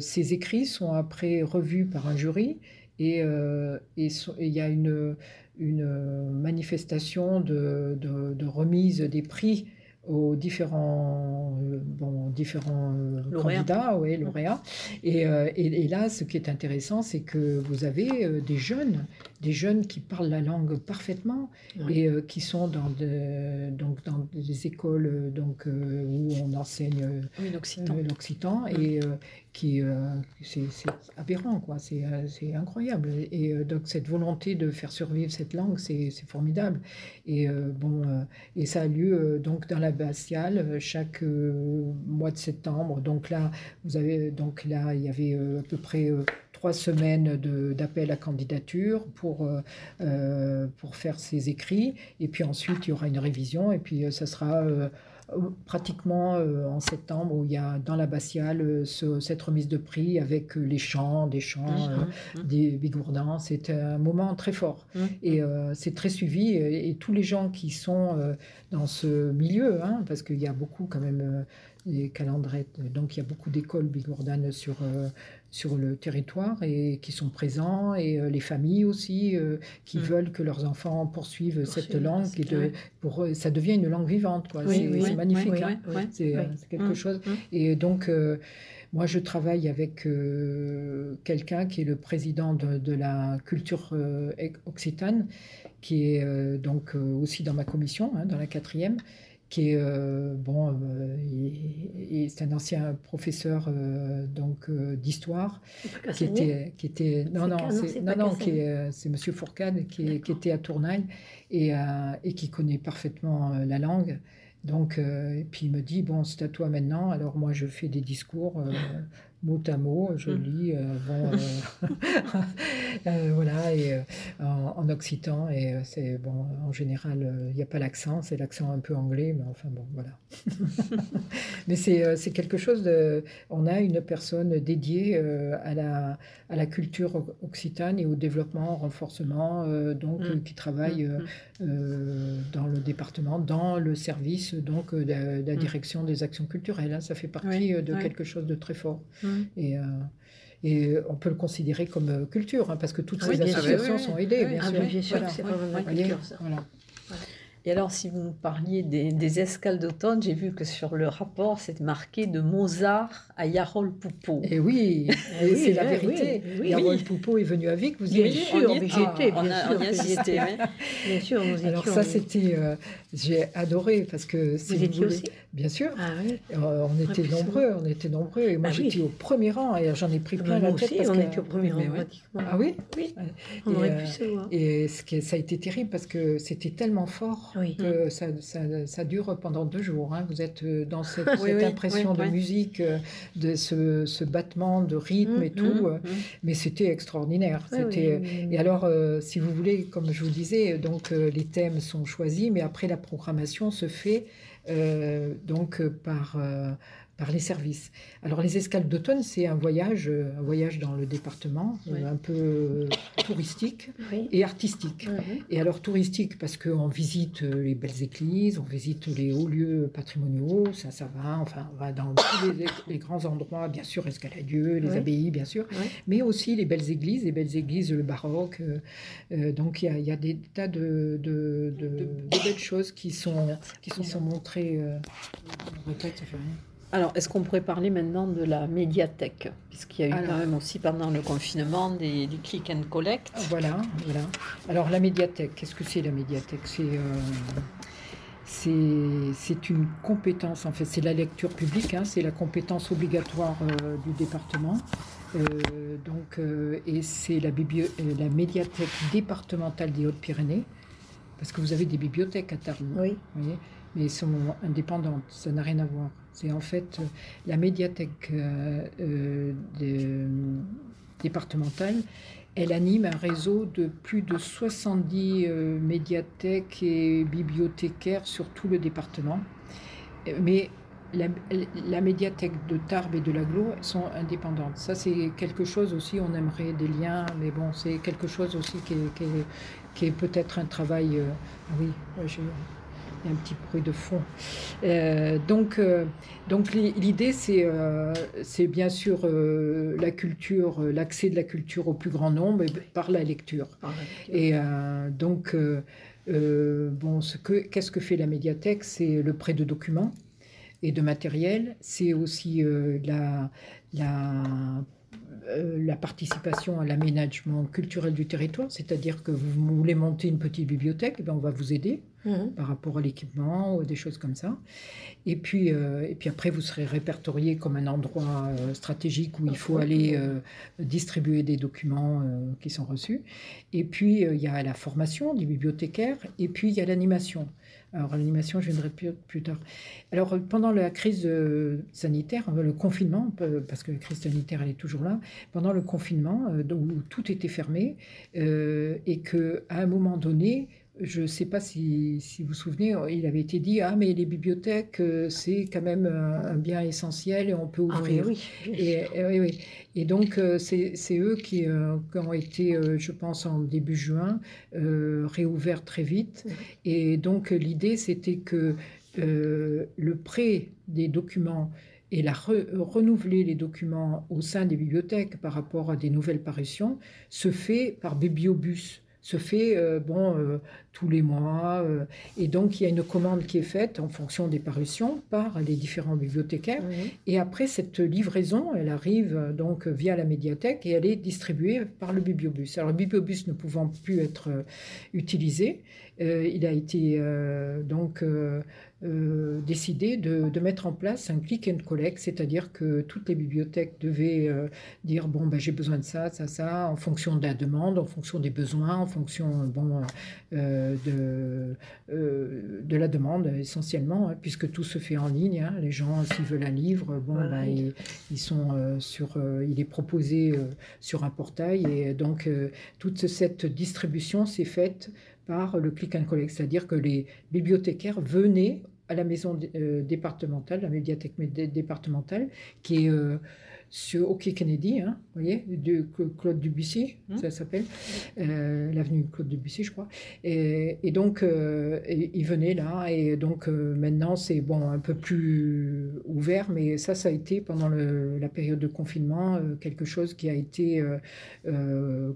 ces écrits sont après revus par un jury. Et euh, il y a une, une manifestation de, de, remise des prix aux différents, euh, bon, différents euh, candidats, ouais, lauréats. Et, et, là, ce qui est intéressant, c'est que vous avez des jeunes, des jeunes qui parlent la langue parfaitement et qui sont dans, de, donc, dans des écoles donc, où on enseigne l'occitan. Et, qui euh, c'est aberrant quoi c'est euh, incroyable et euh, donc cette volonté de faire survivre cette langue c'est formidable et bon et ça a lieu donc dans la Bastiale chaque mois de septembre donc là vous avez donc là il y avait à peu près trois semaines d'appel à candidature pour, pour faire ces écrits. Et puis ensuite, il y aura une révision. Et puis, ça sera pratiquement euh, en septembre où il y a dans l'abbatiale euh, cette remise de prix avec euh, les chants, des chants, mmh, mmh, mmh. des bigourdans. C'est un moment très fort et c'est très suivi et, tous les gens qui sont dans ce milieu, hein, parce qu'il y a beaucoup quand même des calendrettes, donc il y a beaucoup d'écoles bigourdanes sur sur le territoire et qui sont présents, et euh, les familles aussi euh, qui mm. veulent que leurs enfants poursuivent cette langue. Et de, pour eux, ça devient une langue vivante, quoi. c'est magnifique. c'est quelque mm. chose. Mm. Et donc, euh, moi, je travaille avec quelqu'un qui est le président de, la culture occitane, qui est donc aussi dans ma commission, hein, dans la quatrième qui est euh, bon, euh, c'est un ancien professeur euh, donc d'histoire qui était qui était non non c'est non non qui c'est Monsieur Fourcade qui, qui, était à Tournai et et qui connaît parfaitement la langue. Donc et puis il me dit bon c'est à toi maintenant alors moi je fais des discours mot à mot, je mm. lis, euh, bon, euh, euh, voilà, et en, occitan, et c'est bon, en général, il n'y a pas l'accent, c'est l'accent un peu anglais, mais enfin bon, voilà. mais c'est quelque chose de. On a une personne dédiée à, la, à la culture occitane et au développement, au renforcement, donc mm. qui travaille mm, dans le département, dans le service donc de, la direction des actions culturelles. Hein. ça fait partie de quelque chose de très fort. Et, euh, et on peut le considérer comme euh, culture, hein, parce que toutes ces associations sont aidées, bien sûr. bien sûr, c'est vraiment culture, ça. Voilà. Et alors, si vous parliez des, escales d'automne, j'ai vu que sur le rapport, c'est marqué de Mozart à Yarol Poupeau. Et oui, eh c'est la eh vérité. Oui, Yarol Poupeau est venu à Vic, vous y bien sûr, on j'étais, bien, sûr, bien sûr, nous Alors ça, c'était, euh, j'ai adoré parce que vous étiez aussi. Bien sûr. Ah, oui. Euh, on était nombreux, on était nombreux, et moi ah j'étais au premier rang et j'en ai pris plein la tête. Aussi, on était au premier rang pratiquement. Ah oui. Oui. On aurait pu savoir. Et ce qui, ça a été terrible parce que c'était tellement fort que ça, ça- ça dure pendant deux jours. hein. Vous êtes euh, dans cette, impression de musique, euh, de ce, ce battement de rythme et Mm, tout. Euh. Mais c'était extraordinaire. C'était. Et alors, euh, si vous voulez, comme je vous disais, donc euh, les thèmes sont choisis, mais après la programmation se fait euh, donc euh, par euh, par les services. Alors les escales d'automne, c'est un voyage, euh, un voyage dans le département, euh, un peu euh, touristique Oui. et artistique. Et alors touristique parce qu'on visite les belles églises, on visite les hauts lieux patrimoniaux, ça, ça va, enfin, on va dans tous les, les grands endroits, bien sûr, Escaladieu, les abbayes, bien sûr, mais aussi les belles églises, les belles églises, le baroque. euh, donc il y a, il y a des tas de, de, de- de belles choses qui sont, qui sont, sont montrées. euh, ça fait rien. Alors, est-ce qu'on pourrait parler maintenant de la médiathèque? Puisqu'il y a eu Alors. quand même aussi pendant le confinement des, du click and collect. Voilà, voilà. Alors la médiathèque, qu'est-ce que c'est la médiathèque? C'est euh, c'est c'est une compétence, en fait, c'est la lecture publique, hein, c'est la compétence obligatoire euh, du département. Euh, donc, et c'est la, la médiathèque départementale des Hautes-Pyrénées, parce que vous avez des bibliothèques à Tarbes. Oui. Vous voyez mais elles sont indépendantes, ça n'a rien à voir. C'est en fait euh, la médiathèque euh, euh, départementale, elle anime un réseau de plus de 70 euh, médiathèques et bibliothécaires sur tout le département. Mais la, médiathèque de Tarbes et de l'Aglo sont indépendantes. Ça, c'est quelque chose aussi, on aimerait des liens, mais bon, c'est quelque chose aussi qui est, peut-être un travail. euh, oui, il y a un petit bruit de fond. Euh, donc, euh, donc l'i- l'idée, c'est euh, bien sûr euh, la culture, l'accès de la culture au plus grand nombre et par la lecture. Et donc, bon, ce que qu'est-ce que fait la médiathèque? C'est le prêt de documents et de matériel. C'est aussi la, la, la participation à l'aménagement culturel du territoire, c'est-à-dire que vous voulez monter une petite bibliothèque, eh ben, on va vous aider Mhm. par rapport à l'équipement ou des choses comme ça. Et puis, euh, et puis après, vous serez répertorié comme un endroit euh, stratégique où il faut aller euh, distribuer des documents qui sont reçus. Et puis, il y a la formation des bibliothécaires et puis il y a l'animation. Alors, l'animation, je viendrai plus, plus tard. Alors, pendant la crise sanitaire, le confinement, parce que la crise sanitaire, elle est toujours là, pendant le confinement, où tout était fermé, euh, et qu'à un moment donné, je ne sais pas si, si vous vous souvenez, il avait été dit Ah, mais les bibliothèques, euh, c'est quand même un, un bien essentiel et on peut Ah, ouvrir. oui. Et, oui, oui. Et donc, euh, c'est eux qui, euh, qui ont été, je pense, en début juin, euh, réouverts très vite. Et donc, l'idée, c'était que euh, le prêt des documents et la re- renouveler les documents au sein des bibliothèques par rapport à des nouvelles parutions se fait par bibliobus se fait euh, bon euh, tous les mois euh, et donc il y a une commande qui est faite en fonction des parutions par les différents bibliothécaires et après, cette livraison, elle arrive euh, donc via la médiathèque et elle est distribuée par le bibliobus. Alors, le bibliobus ne pouvant plus être euh, utilisé, euh, il a été donc décidé de, de mettre en place un click and collect, c'est-à-dire que toutes les bibliothèques devaient dire bon, ben, j'ai besoin de ça, ça, ça, en fonction de la demande, en fonction des besoins, en fonction bon, de, euh, de la demande essentiellement, hein, puisque tout se fait en ligne. hein. les gens, s'ils veulent un livre, bon, Voilà. ben, ils, ils sont euh, sur, euh, il est proposé sur un portail et donc toute cette distribution s'est faite par le click and collect, c'est-à-dire que les bibliothécaires venaient à la maison départementale, la médiathèque mé- départementale, qui est sur, quai Kennedy, hein, vous voyez, de Cla- Claude Debussy, Mhm. ça s'appelle, euh, l'avenue Claude Debussy, je crois. Et, et donc, euh, et- ils venaient là, et donc euh, maintenant, c'est bon, un peu plus ouvert, mais ça, ça a été pendant le- la période de confinement euh, quelque chose qui a été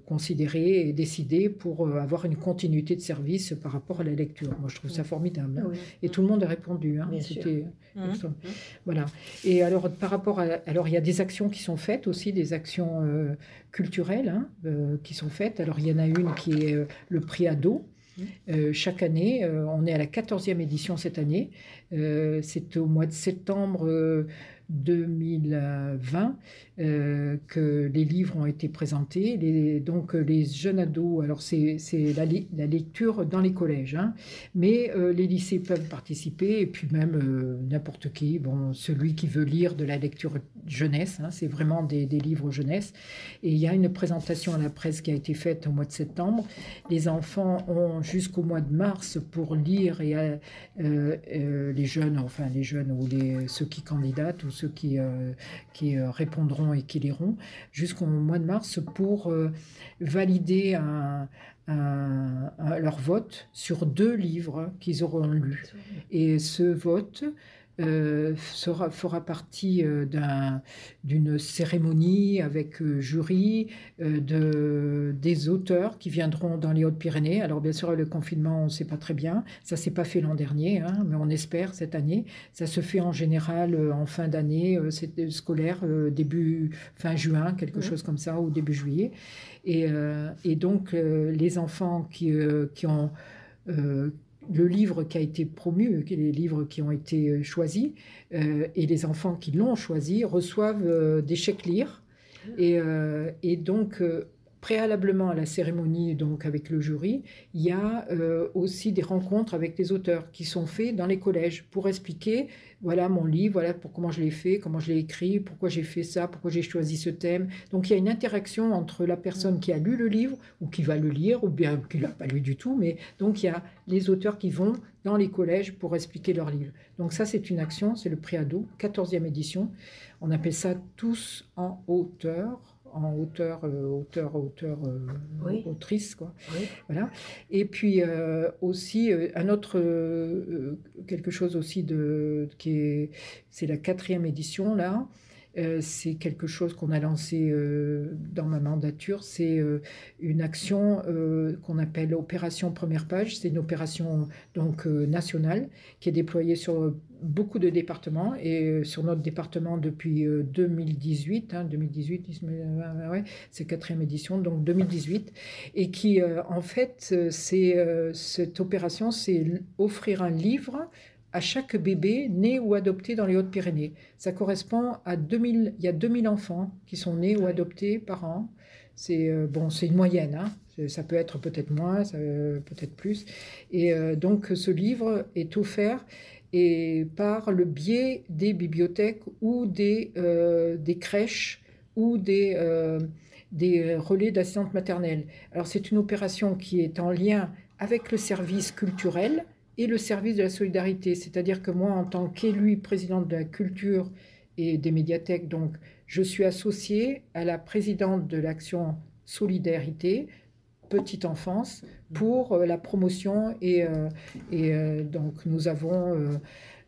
considéré et décidé pour avoir une continuité de service par rapport à la lecture. Moi, je trouve ça formidable. hein. Oui. Et tout le monde a répondu. hein. C'était extra- voilà. Et alors, par rapport à. Alors, il y a des actions qui sont faites aussi, des actions euh, culturelles hein, euh, qui sont faites. Alors, il y en a une qui est euh, le prix ado. Euh, chaque année, on est à la 14e édition cette année. C'est au mois de septembre. Euh, 2020 euh, que les livres ont été présentés. Les, donc les jeunes ados, alors c'est la, la, lecture dans les collèges, hein, mais euh, les lycées peuvent participer et puis même euh, n'importe qui, bon, celui qui veut lire de la lecture jeunesse, hein, c'est vraiment des, des, livres jeunesse. Et il y a une présentation à la presse qui a été faite au mois de septembre. Les enfants ont jusqu'au mois de mars pour lire et les jeunes, enfin les jeunes ou les, ceux qui candidatent ou ceux qui, qui répondront et qui liront jusqu'au mois de mars pour euh, valider leur vote sur deux livres qu'ils auront lus. Et ce vote euh, sera, fera partie euh, d'une cérémonie avec euh, jury de, des auteurs qui viendront dans les Hautes-Pyrénées. Alors bien sûr, le confinement, on ne sait pas très bien. Ça s'est pas fait l'an dernier, hein, mais on espère cette année. Ça se fait en général en fin d'année scolaire, début fin juin, quelque chose comme ça, ou début juillet. Et, et donc les enfants qui, qui ont le livre qui a été promu, les livres qui ont été euh, choisis, euh, et les enfants qui l'ont choisi reçoivent euh, des chèques lire. Et, et donc, préalablement à la cérémonie, donc avec le jury, il y a euh, aussi des rencontres avec les auteurs qui sont faits dans les collèges pour expliquer voilà mon livre, voilà pour comment je l'ai fait, comment je l'ai écrit, pourquoi j'ai fait ça, pourquoi j'ai choisi ce thème. Donc il y a une interaction entre la personne qui a lu le livre ou qui va le lire ou bien qui l'a pas lu du tout, mais donc il y a les auteurs qui vont dans les collèges pour expliquer leur livre. Donc ça c'est une action, c'est le préado, 14e édition. On appelle ça tous en hauteur en auteur, euh, auteur, auteur, euh, autrice, quoi. Voilà. Et puis euh, aussi un autre quelque chose aussi de qui est, c'est la quatrième édition là. C'est quelque chose qu'on a lancé dans ma mandature. C'est une action qu'on appelle opération première page. C'est une opération donc nationale qui est déployée sur beaucoup de départements et euh, sur notre département depuis 2018, 2018, ouais, c'est quatrième édition, donc 2018, et qui euh, en fait, c'est euh, cette opération, c'est offrir un livre à chaque bébé né ou adopté dans les Hautes-Pyrénées. Ça correspond à 2000, il y a 2000 enfants qui sont nés ou adoptés par an. C'est bon, c'est une moyenne, hein. ça peut être peut-être moins, peut-être plus. Et donc ce livre est offert et par le biais des bibliothèques ou des, euh, des crèches ou des, euh, des relais d'assistante maternelle. Alors c'est une opération qui est en lien avec le service culturel et le service de la solidarité. C'est-à-dire que moi, en tant qu'élu présidente de la culture et des médiathèques, donc je suis associée à la présidente de l'action solidarité petite enfance pour euh, la promotion et, euh, euh, donc nous avons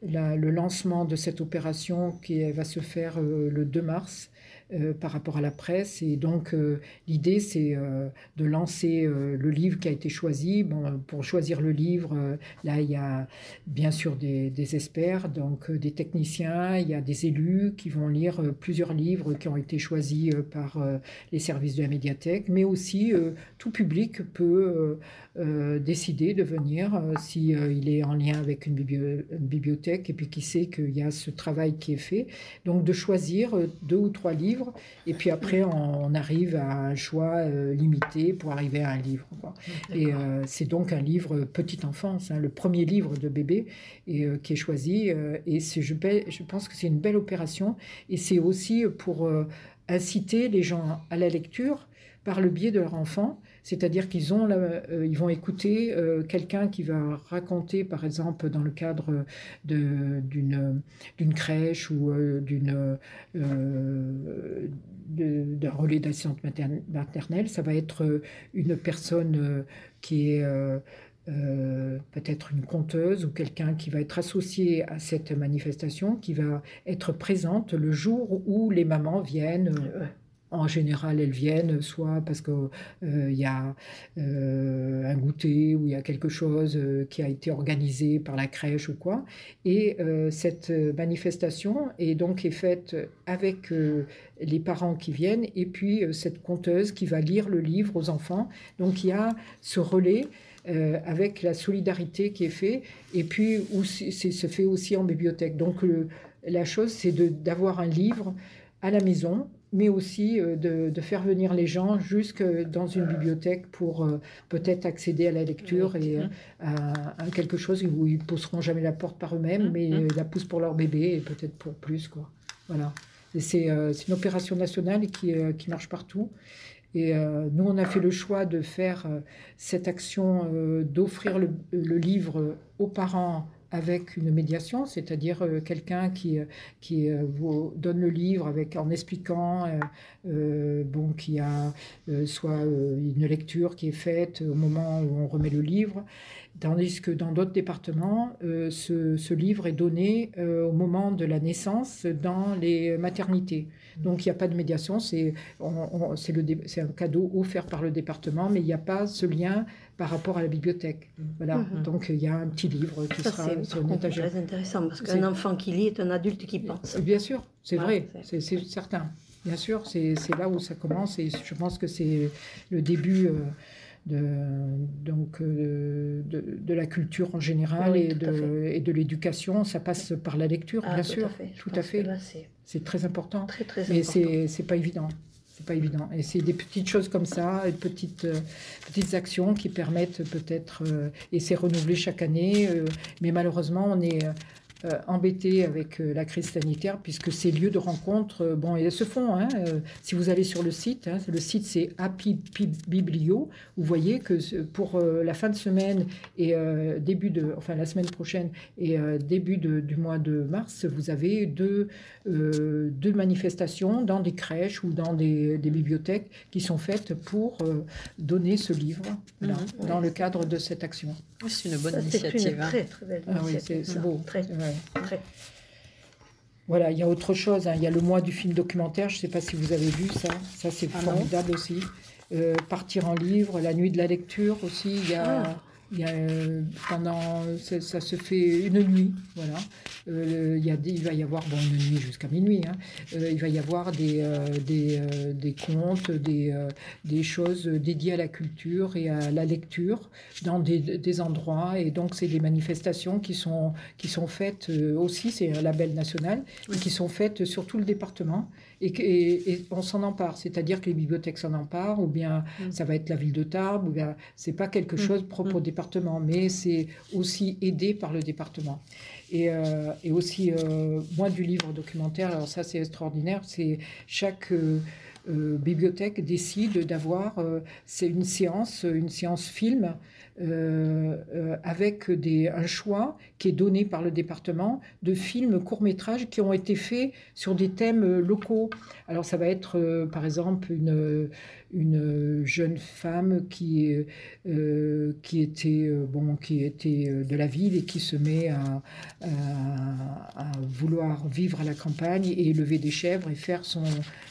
le lancement de cette opération qui va se faire le 2 mars euh, par rapport à la presse. Et donc, euh, l'idée, c'est euh, de lancer le livre qui a été choisi. Bon, pour choisir le livre, là, il y a bien sûr des, des, experts, donc des techniciens, il y a des élus qui vont lire plusieurs livres qui ont été choisis par les services de la médiathèque, mais aussi tout public peut décider de venir si il est en lien avec une, bibliothèque et puis qui sait qu'il y a ce travail qui est fait. Donc, de choisir deux ou trois livres et puis après, on, arrive à un choix euh, limité pour arriver à un livre. Et euh, c'est donc un livre petite enfance, hein, le premier livre de bébé et, euh, qui est choisi. et je, je pense que c'est une belle opération. Et c'est aussi pour inciter les gens à la lecture par le biais de leur enfant c'est-à-dire qu'ils ont euh, vont écouter euh, quelqu'un qui va raconter, par exemple, dans le cadre d'une crèche ou euh, d'un relais d'assistante maternelle, ça va être une personne qui est peut-être une conteuse ou quelqu'un qui va être associé à cette manifestation, qui va être présente le jour où les mamans viennent en général, elles viennent soit parce qu'il euh, y a euh, un goûter ou il y a quelque chose euh, qui a été organisé par la crèche ou quoi. Et cette manifestation est donc faite avec les parents qui viennent et puis cette conteuse qui va lire le livre aux enfants. Donc il y a ce relais. avec la solidarité qui est fait, et puis c'est se fait aussi en bibliothèque. Donc la chose, c'est d'avoir un livre à la maison, mais aussi euh, de, faire venir les gens jusque dans une bibliothèque pour euh, peut-être accéder à la lecture et euh, à, quelque chose où ils pousseront jamais la porte par eux-mêmes, mais la poussent pour leur bébé et peut-être pour plus. Quoi. Voilà. C'est une opération nationale qui, qui marche partout. Et nous, on a fait le choix de faire cette action, d'offrir le, le, livre aux parents avec une médiation, c'est-à-dire euh, quelqu'un qui, euh, qui euh, vous donne le livre avec, en expliquant bon, qu'il y a soit une lecture qui est faite au moment où on remet le livre, tandis que dans d'autres départements, ce, ce, livre est donné au moment de la naissance dans les maternités. Donc il n'y a pas de médiation, c'est un cadeau offert par le département, mais il n'y a pas ce lien par rapport à la bibliothèque. Voilà. Mhm. Donc il y a un petit livre qui sera sur une étagère. C'est très intéressant parce qu'un enfant qui lit est un adulte qui pense. Bien sûr, c'est vrai, c'est certain. Bien sûr, c'est là où ça commence et je pense que c'est le début. Euh, de, donc, euh, de, la culture en général et, de, et de l'éducation. Ça passe par la lecture, ah, bien sûr. Tout à fait. C'est très important. Très, très mais c'est pas évident pas évident. Et c'est des petites choses comme ça, des petites, euh, petites actions qui permettent peut-être, euh, et c'est renouvelé chaque année, euh, mais malheureusement, on est euh, embêté avec euh, la crise sanitaire, puisque ces lieux de rencontre, euh, bon, ils se font. Hein, si vous allez sur le site, hein, le site c'est Happy Biblio, vous voyez que pour la fin de semaine et début de, enfin la semaine prochaine et début du mois de mars, vous avez deux, deux manifestations dans des crèches ou dans des, bibliothèques qui sont faites pour donner ce livre mhm. dans le cadre de cette action. C'est une bonne initiative. C'est une hein. très très belle initiative. Ah oui, c'est beau. Très. Voilà, il y a autre chose. Hein. Il y a le mois du film documentaire. Je ne sais pas si vous avez vu ça. Ça, c'est ah formidable aussi. Euh, partir en livre, la nuit de la lecture aussi. Il y a. Ah. Il y a, euh, pendant, ça, se fait une nuit, voilà. Euh, il, y a il va y avoir, bon, une nuit jusqu'à minuit, hein. euh, il va y avoir des, des, des, contes, des, des choses dédiées à la culture et à la lecture dans des, des endroits. Et donc, c'est des manifestations qui sont, qui sont faites aussi, c'est un label national, qui sont faites sur tout le département et, on s'en empare. C'est-à-dire que les bibliothèques s'en emparent, ou bien mm. ça va être la ville de Tarbes, ou bien c'est pas quelque mm. chose propre au mm. département, mais c'est aussi aidé par le département. Et, euh, aussi, euh, moi, du livre documentaire, alors ça c'est extraordinaire, c'est chaque euh, bibliothèque décide d'avoir, c'est une séance, une séance film avec des, un choix qui est donné par le département de films courts-métrages qui ont été faits sur des thèmes locaux. Alors ça va être euh, par exemple une, une jeune femme qui, euh, qui, était, euh, bon, qui était de la ville et qui se met à, à, vouloir vivre à la campagne et élever des chèvres et faire son,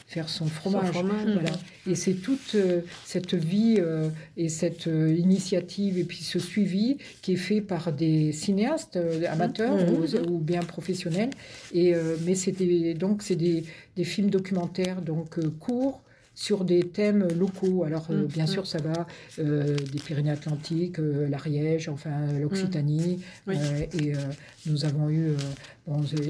faire son fromage. voilà. Et c'est toute cette vie et cette initiative et puis ce suivi qui est fait par des cinéastes amateurs mmh. ou, bien professionnels. Et, mais c'est donc c'est des, des, films documentaires donc courts sur des thèmes locaux. Alors, euh, bien mm, sûr, mm. ça va euh, des Pyrénées-Atlantiques, euh, l'Ariège, enfin l'Occitanie. Mm. et nous avons eu.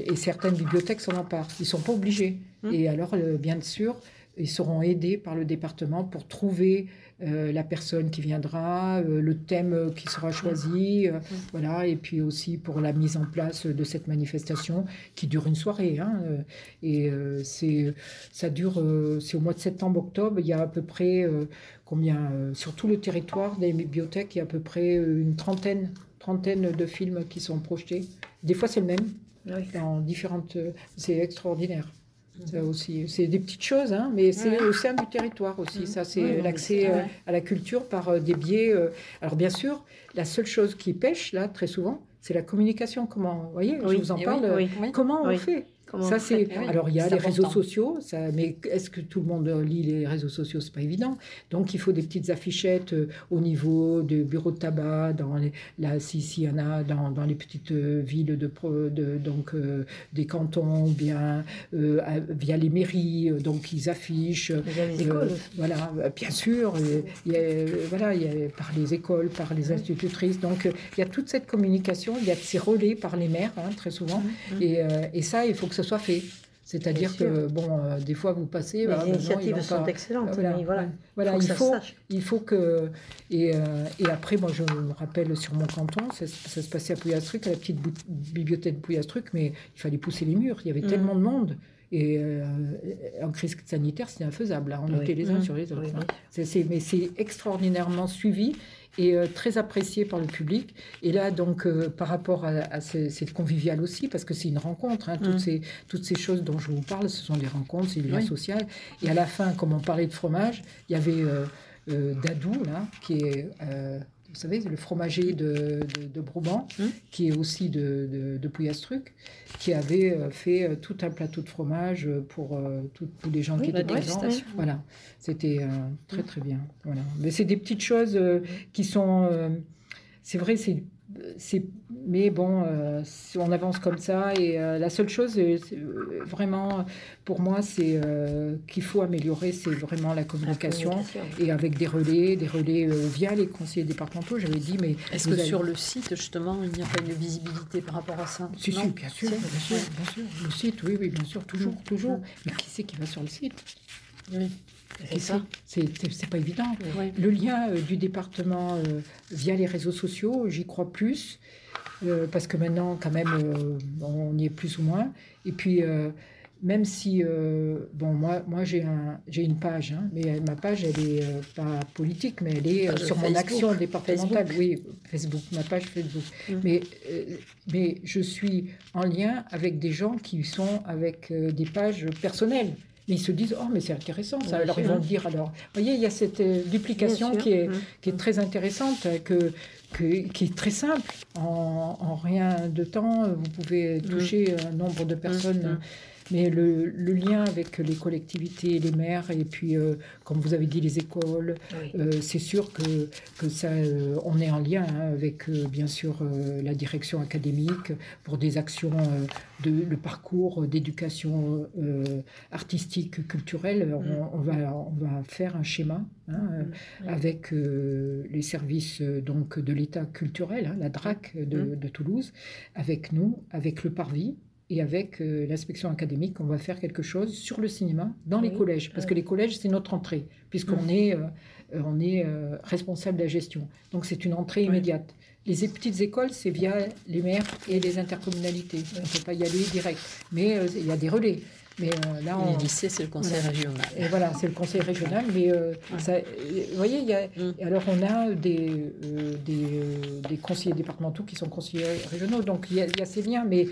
et certaines bibliothèques s'en emparent. Ils ne sont pas obligés. Et alors, bien sûr, ils seront aidés par le département pour trouver euh, la personne qui viendra, euh, le thème qui sera choisi, euh, voilà, et puis aussi pour la mise en place de cette manifestation qui dure une soirée. Hein, et c'est, ça dure, c'est au mois de septembre-octobre, il y a à peu près combien sur tout le territoire des bibliothèques, il y a à peu près une trentaine, trentaine de films qui sont projetés. Des fois, c'est le même. Dans différentes, c'est extraordinaire aussi, c'est des petites choses, hein, mais c'est au sein du territoire aussi. Mmh. Ça, c'est l'accès euh, à la culture par euh, des biais. Euh, alors bien sûr, la seule chose qui pêche là, très souvent, c'est la communication. Comment, vous voyez, je vous en parle. comment on fait? Comment Ça, c'est. Alors, il y a les réseaux sociaux, ça, mais est-ce que tout le monde lit les réseaux sociaux? C'est pas évident. Donc, il faut des petites affichettes euh, au niveau du bureau de tabac, dans les, là, si, si, il y en a dans, dans les petites euh, villes de, de- donc, euh, des cantons, bien à- via les mairies, donc ils affichent. Les écoles. voilà, bien sûr, il y a, voilà, il y a par les écoles, par les institutrices. Donc, il y a toute cette communication, il y a ces relais par les maires, hein, très souvent. Mhm. Et, euh, et ça, il faut que ce soit fait. C'est-à-dire que, bon, euh, des fois, vous passez. Les bah, ils initiatives sont pas- excellentes, Voilà, mais voilà. Voilà, faut il faut, il faut que. Et, euh, et après, moi, je me rappelle sur mon canton, ça, se- ça se passait à Pouillastruc, à la petite bibliothèque de Pouillastruc, mais il fallait pousser les murs. Il y avait Mhm. tellement de monde. Et euh, en crise sanitaire, c'était infaisable. hein. On Oui. était les uns Mhm. sur les autres. Oui, hein. oui. Mais c'est extraordinairement suivi et euh, très apprécié par le public. Et là, donc, euh, par rapport à, à ce- c'est convivial aussi, parce que c'est une rencontre. hein. toutes, Mm. ces, toutes ces choses dont je vous parle, ce sont des rencontres, c'est du lien Oui. social. Et à la fin, comme on parlait de fromage, il y avait euh, euh, Dadou, là, qui est... euh, vous savez, le fromager de, de, de Brabant, Mm. qui est aussi de, de, de Pouillastruc, qui avait euh, fait euh, tout un plateau de fromage pour euh, tous tous les gens Oui, qui la étaient présents. Voilà, c'était euh, très très bien. Voilà. Mais c'est des petites choses euh, qui sont. c'est vrai, c'est. C'est- Mais bon, euh, on avance comme ça et euh, la seule chose, euh, vraiment, pour moi, c'est euh, qu'il faut améliorer, c'est vraiment la communication. communication. Et avec des relais, des relais euh, via les conseillers départementaux, j'avais dit, mais Est-ce que avez- sur le site, justement, il n'y a pas une visibilité par rapport à ça? Si, bien sûr, bien sûr, bien sûr. Le site, oui, oui, bien sûr, toujours, Mm. toujours. Mm. Mais qui c'est qui va sur le site? Oui, c'est ça. c'est pas évident. Ouais. Le lien euh, du département euh, via les réseaux sociaux, j'y crois plus, euh, parce que maintenant, quand même, on y est plus ou moins. Et puis, même si, bon, moi, moi j'ai un, une page, hein, mais ma page, elle est pas politique, mais elle est sur mon Facebook. action départementale. Oui, Facebook, ma page Facebook. Mm. Mais, mais je suis en lien avec des gens qui sont avec des pages personnelles. Mais ils se disent, oh, mais c'est intéressant ça. Alors ils vont dire alors. Vous voyez, il y a cette euh, duplication qui est, Mm. qui est très intéressante, que, que- qui est très simple. En, en rien de temps, vous pouvez toucher un nombre de personnes. Mm. Mais le, le lien avec les collectivités, les maires, et puis, euh, comme vous avez dit, les écoles, Oui. euh, c'est sûr que, que ça, euh, on est en lien hein, avec, bien sûr, la direction académique pour des actions de le parcours d'éducation artistique, culturelle. On, on va, on va faire un schéma hein, Mm. avec les services donc de l'État culturel, hein, la DRAC de, Mm. de Toulouse, avec nous, avec le Parvis. Et avec euh, l'inspection académique, on va faire quelque chose sur le cinéma dans les collèges. Parce que les collèges, c'est notre entrée, puisqu'on est, euh, euh, on est euh, responsable de la gestion. Donc c'est une entrée Oui. immédiate. Les petites écoles, c'est via les maires et les intercommunalités. On ne peut pas y aller direct. Mais il y a des relais. Mais là, on, les lycées, c'est le conseil Voilà. régional. et voilà, c'est le conseil régional, mais ça, vous voyez, il y a, Mm. alors on a des, des, des conseillers départementaux qui sont conseillers régionaux, donc il y, a, il y a ces liens, mais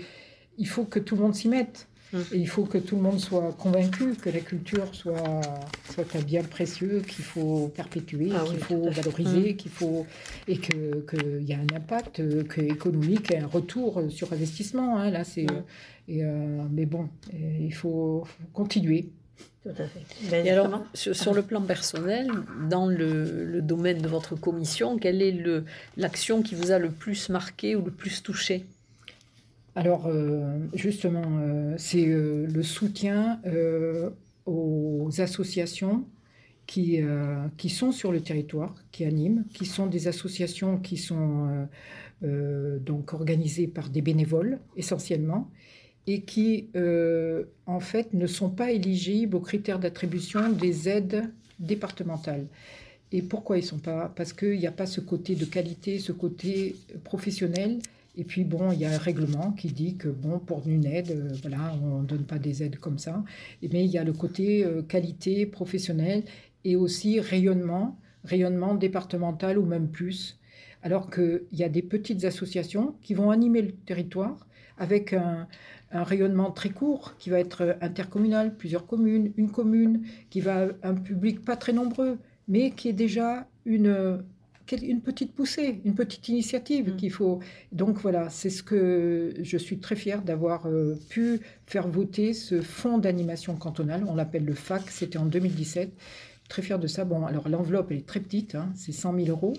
il faut que tout le monde s'y mette. Mm. Et il faut que tout le monde soit convaincu que la culture soit, soit un bien précieux qu'il faut perpétuer, Ah qu'il oui, faut valoriser, qu'il faut et que qu'il y a un impact que économique et un retour sur investissement. hein, là, c'est Mm. et, euh, mais bon, et il faut, faut continuer. Tout à fait. Ben, Et alors, justement, sur, sur le plan personnel, dans le, le domaine de votre commission, quelle est le- l'action qui vous a le plus marqué ou le plus touché? Alors, euh, justement, euh, c'est euh, le soutien aux associations qui, qui sont sur le territoire, qui animent, qui sont des associations qui sont donc organisées par des bénévoles essentiellement et qui, en fait, ne sont pas éligibles aux critères d'attribution des aides départementales. Et pourquoi ils ne sont pas? Parce qu'il n'y a pas ce côté de qualité, ce côté professionnel et puis bon, il y a un règlement qui dit que bon, pour une aide, euh, voilà, on ne donne pas des aides comme ça. Mais il y a le côté euh, qualité professionnelle et aussi rayonnement, rayonnement départemental ou même plus. Alors qu'il y a des petites associations qui vont animer le territoire avec un, un rayonnement très court qui va être intercommunal, plusieurs communes, une commune, qui va un public pas très nombreux, mais qui est déjà une une petite poussée, une petite initiative Mm. qu'il faut. Donc voilà, c'est ce que je suis très fière d'avoir euh, pu faire voter ce fonds d'animation cantonale. On l'appelle le FAC, c'était en 2017. Très fière de ça. Bon, alors l'enveloppe, elle est très petite, hein, c'est 100 000 euros.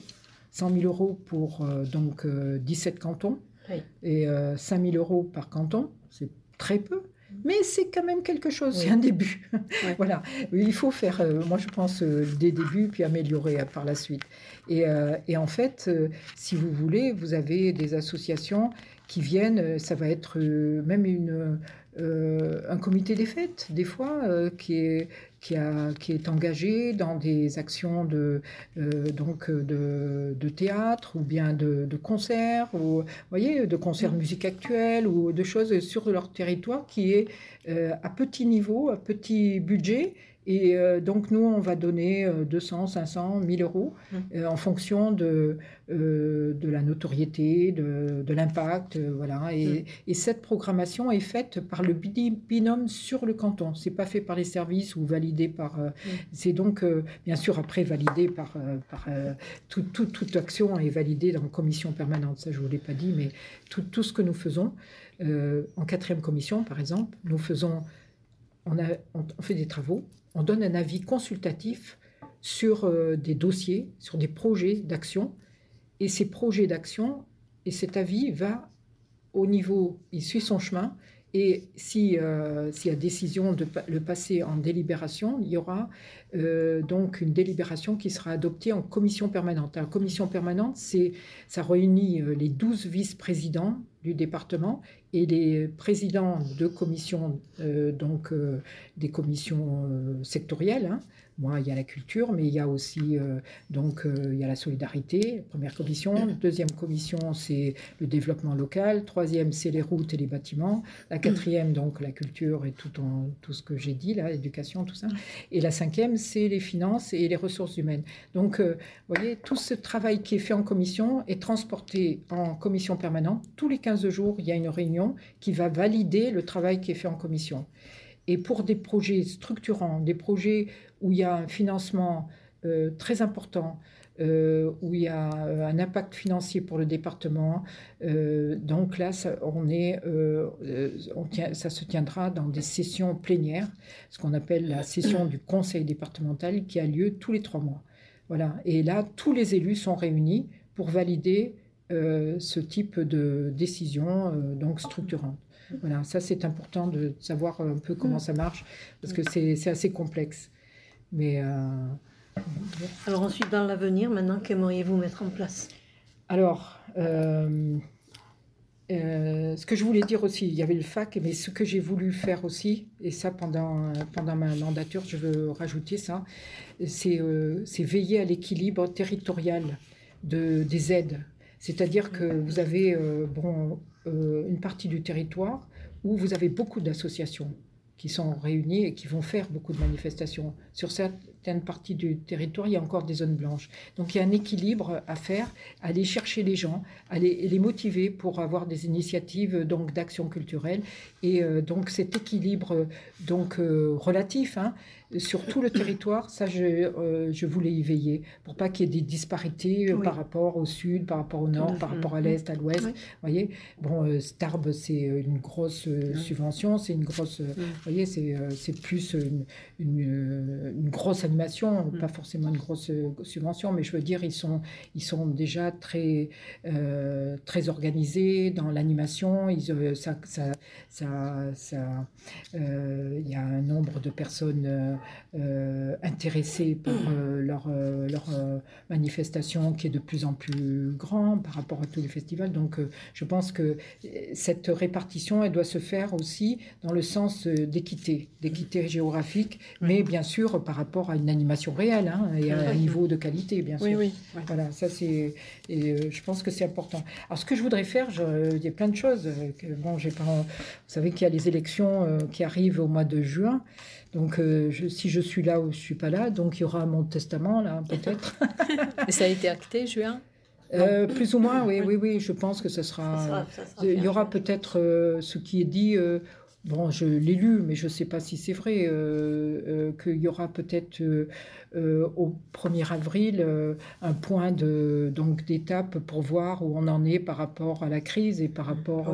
100 000 euros pour euh, donc euh, 17 cantons Oui. et euh, 5 000 euros par canton. C'est très peu. Mais c'est quand même quelque chose, c'est un début. Ouais. voilà, il faut faire, euh, moi je pense, euh, des débuts puis améliorer euh, par la suite. Et, et en fait, si vous voulez, vous avez des associations qui viennent, ça va être même une, un comité des fêtes, des fois, qui, est, qui, a, qui est engagé dans des actions de, euh, donc, de, de théâtre ou bien de, de concerts, ou, voyez, de concerts de musique actuelle ou de choses sur leur territoire qui est à petit niveau, à petit budget. Et euh, donc, nous, on va donner euh, 200, 500, 1000 euros Mm. euh, en fonction de, euh, de la notoriété, de, de l'impact. euh, voilà. Et, Mm. et cette programmation est faite par le binôme sur le canton. C'est pas fait par les services ou validé par. euh, C'est donc, euh, bien sûr, après validé par. euh, par euh, tout- tout- toute action est validée dans la commission permanente. Ça, je ne vous l'ai pas dit, mais tout, tout ce que nous faisons, euh, en quatrième commission, par exemple, nous faisons. On, fait des travaux, on donne un avis consultatif sur euh, des dossiers, sur des projets d'action. Et ces projets d'action, et cet avis va au niveau, il suit son chemin. Et si, euh, s'il y a décision de le passer en délibération, il y aura euh, donc une délibération qui sera adoptée en commission permanente. La commission permanente, c'est, ça réunit euh, les 12 vice-présidents du département et les présidents de commissions, euh, donc des commissions sectorielles. hein. Moi, il y a la culture, mais il y a aussi euh, donc euh, il y a la solidarité, première commission. Deuxième commission, c'est le développement local. Troisième, c'est les routes et les bâtiments. La quatrième, donc la culture et tout, en- tout ce que j'ai dit là, l'éducation, tout ça. Et la cinquième, c'est les finances et les ressources humaines. Donc, euh, vous voyez, tout ce travail qui est fait en commission est transporté en commission permanente. Tous les 15 jours, il y a une réunion qui va valider le travail qui est fait en commission. Et pour des projets structurants, des projets où il y a un financement euh, très important, euh, où il y a euh, un impact financier pour le département, donc là, ça, on est, ça se tiendra dans des sessions plénières, ce qu'on appelle la session du conseil départemental qui a lieu tous les trois mois. Voilà. Et là, tous les élus sont réunis pour valider ce type de décision donc structurante. Voilà, ça c'est important de savoir un peu comment ça marche parce que c'est assez complexe. Mais euh, Alors ensuite, dans l'avenir, maintenant, qu'aimeriez-vous mettre en place? Alors, euh, euh, ce que je voulais dire aussi, il y avait le fac, mais ce que j'ai voulu faire aussi, et ça pendant, pendant ma mandature, je veux rajouter ça, c'est euh, c'est veiller à l'équilibre territorial de, des aides. C'est-à-dire que vous avez euh, bon, une partie du territoire où vous avez beaucoup d'associations qui sont réunies et qui vont faire beaucoup de manifestations. Sur certaines parties du territoire, il y a encore des zones blanches. Donc il y a un équilibre à faire, aller chercher les gens, aller les motiver pour avoir des initiatives donc d'action culturelle et euh, donc cet équilibre donc euh, relatif hein, sur tout le territoire, ça je, euh, je voulais y veiller pour pas qu'il y ait des disparités euh, Oui. par rapport au sud, par rapport au nord, par rapport à l'est, à l'ouest. Oui. voyez, bon, euh, Starb c'est une grosse euh, Oui. subvention, c'est une grosse, vous voyez, c'est plus une, une, une grosse animation, pas forcément une grosse subvention, mais je veux dire, ils sont, ils sont déjà très, très organisés dans l'animation. Ça, ça, ça, ça, il y a un nombre de personnes euh, intéressées par euh, leur, euh, leur manifestation qui est de plus en plus grand par rapport à tous les festivals. Donc, je pense que cette répartition, elle doit se faire aussi dans le sens d'équité, d'équité géographique, mais bien sûr par rapport à une animation réelle hein, et à un niveau de qualité, bien sûr. Oui, oui. ouais. Voilà, ça c'est, et je pense que c'est important. Alors ce que je voudrais faire, je- il y a plein de choses. que, bon, j'ai pas, vous savez qu'il y a les élections qui arrivent au mois de juin. Donc euh, je- si je suis là ou je suis pas là, donc il y aura mon testament là peut-être. Et ça a été acté, juin? Euh, plus ou moins, oui, oui, oui. Je pense que ce sera. Ça sera- ça sera il y aura peut-être euh, ce qui est dit euh, bon, je l'ai lu, mais je ne sais pas si c'est vrai, qu'il y aura peut-être au 1er avril un point de, donc, d'étape pour voir où on en est par rapport à la crise et par rapport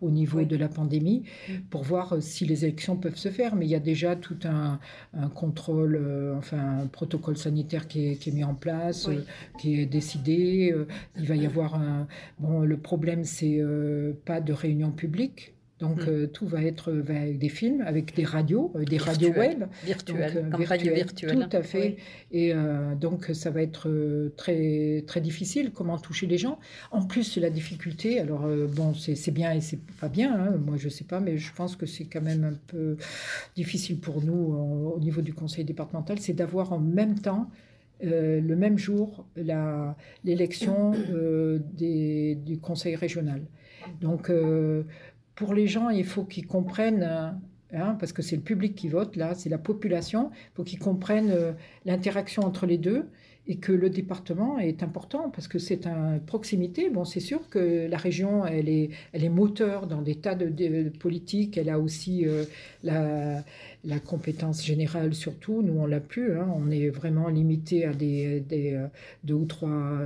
au niveau de la pandémie, mm. pour voir si les élections peuvent se faire. Mais il y a déjà tout un, contrôle, enfin un protocole sanitaire qui est, mis en place, qui est décidé. il va y avoir un... Bon, le problème, c'est pas de réunion publique. Donc mm. euh, tout va être avec des films, avec des radios, euh, des radios web, virtuelles, euh, Tout à fait. Et donc ça va être très très difficile. Comment toucher les gens En plus la difficulté. Alors bon, c'est bien et c'est pas bien. Hein, moi je sais pas, mais je pense que c'est quand même un peu difficile pour nous au niveau du conseil départemental, c'est d'avoir en même temps le même jour l'élection du conseil régional. Donc, pour les gens, il faut qu'ils comprennent, hein, parce que c'est le public qui vote, là, c'est la population, il faut qu'ils comprennent euh, l'interaction entre les deux et que le département est important parce que c'est une proximité. Bon, c'est sûr que la région, elle est, elle est moteur dans des tas de, politiques. Elle a aussi euh, la, compétence générale surtout. Nous, on l'a plus. Hein. On est vraiment limité à des, euh, deux ou trois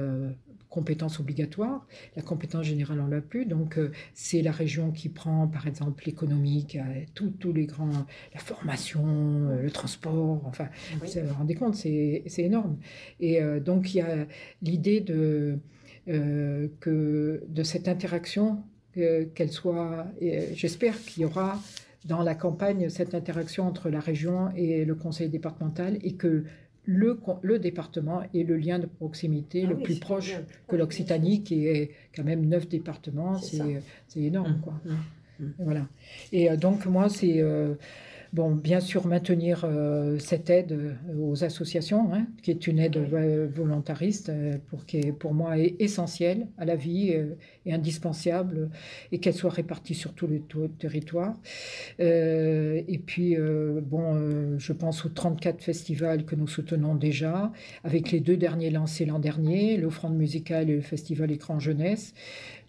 compétences obligatoires. La compétence générale, on l'a plus. Donc, euh, c'est la région qui prend, par exemple, l'économique, euh, tous les grands, la formation, euh, le transport. Enfin, vous vous rendez compte, c'est énorme. Et donc, il y a l'idée de, que de cette interaction, qu'elle soit, j'espère qu'il y aura dans la campagne cette interaction entre la région et le conseil départemental et que le, le, département est le lien de proximité ah le plus proche que l'Occitanie, qui est quand même neuf départements. C'est énorme. Mmh, quoi. Mmh, mmh. voilà. Et euh, donc, moi, c'est. Euh, Bon, bien sûr, maintenir euh, cette aide euh, aux associations, hein, qui est une aide volontariste, euh, pour, qui est, pour moi est essentielle à la vie et indispensable, et qu'elle soit répartie sur tout le territoire. et puis, bon, je pense aux 34 festivals que nous soutenons déjà, avec les deux derniers lancés l'an dernier, l'offrande musicale et le festival Écran Jeunesse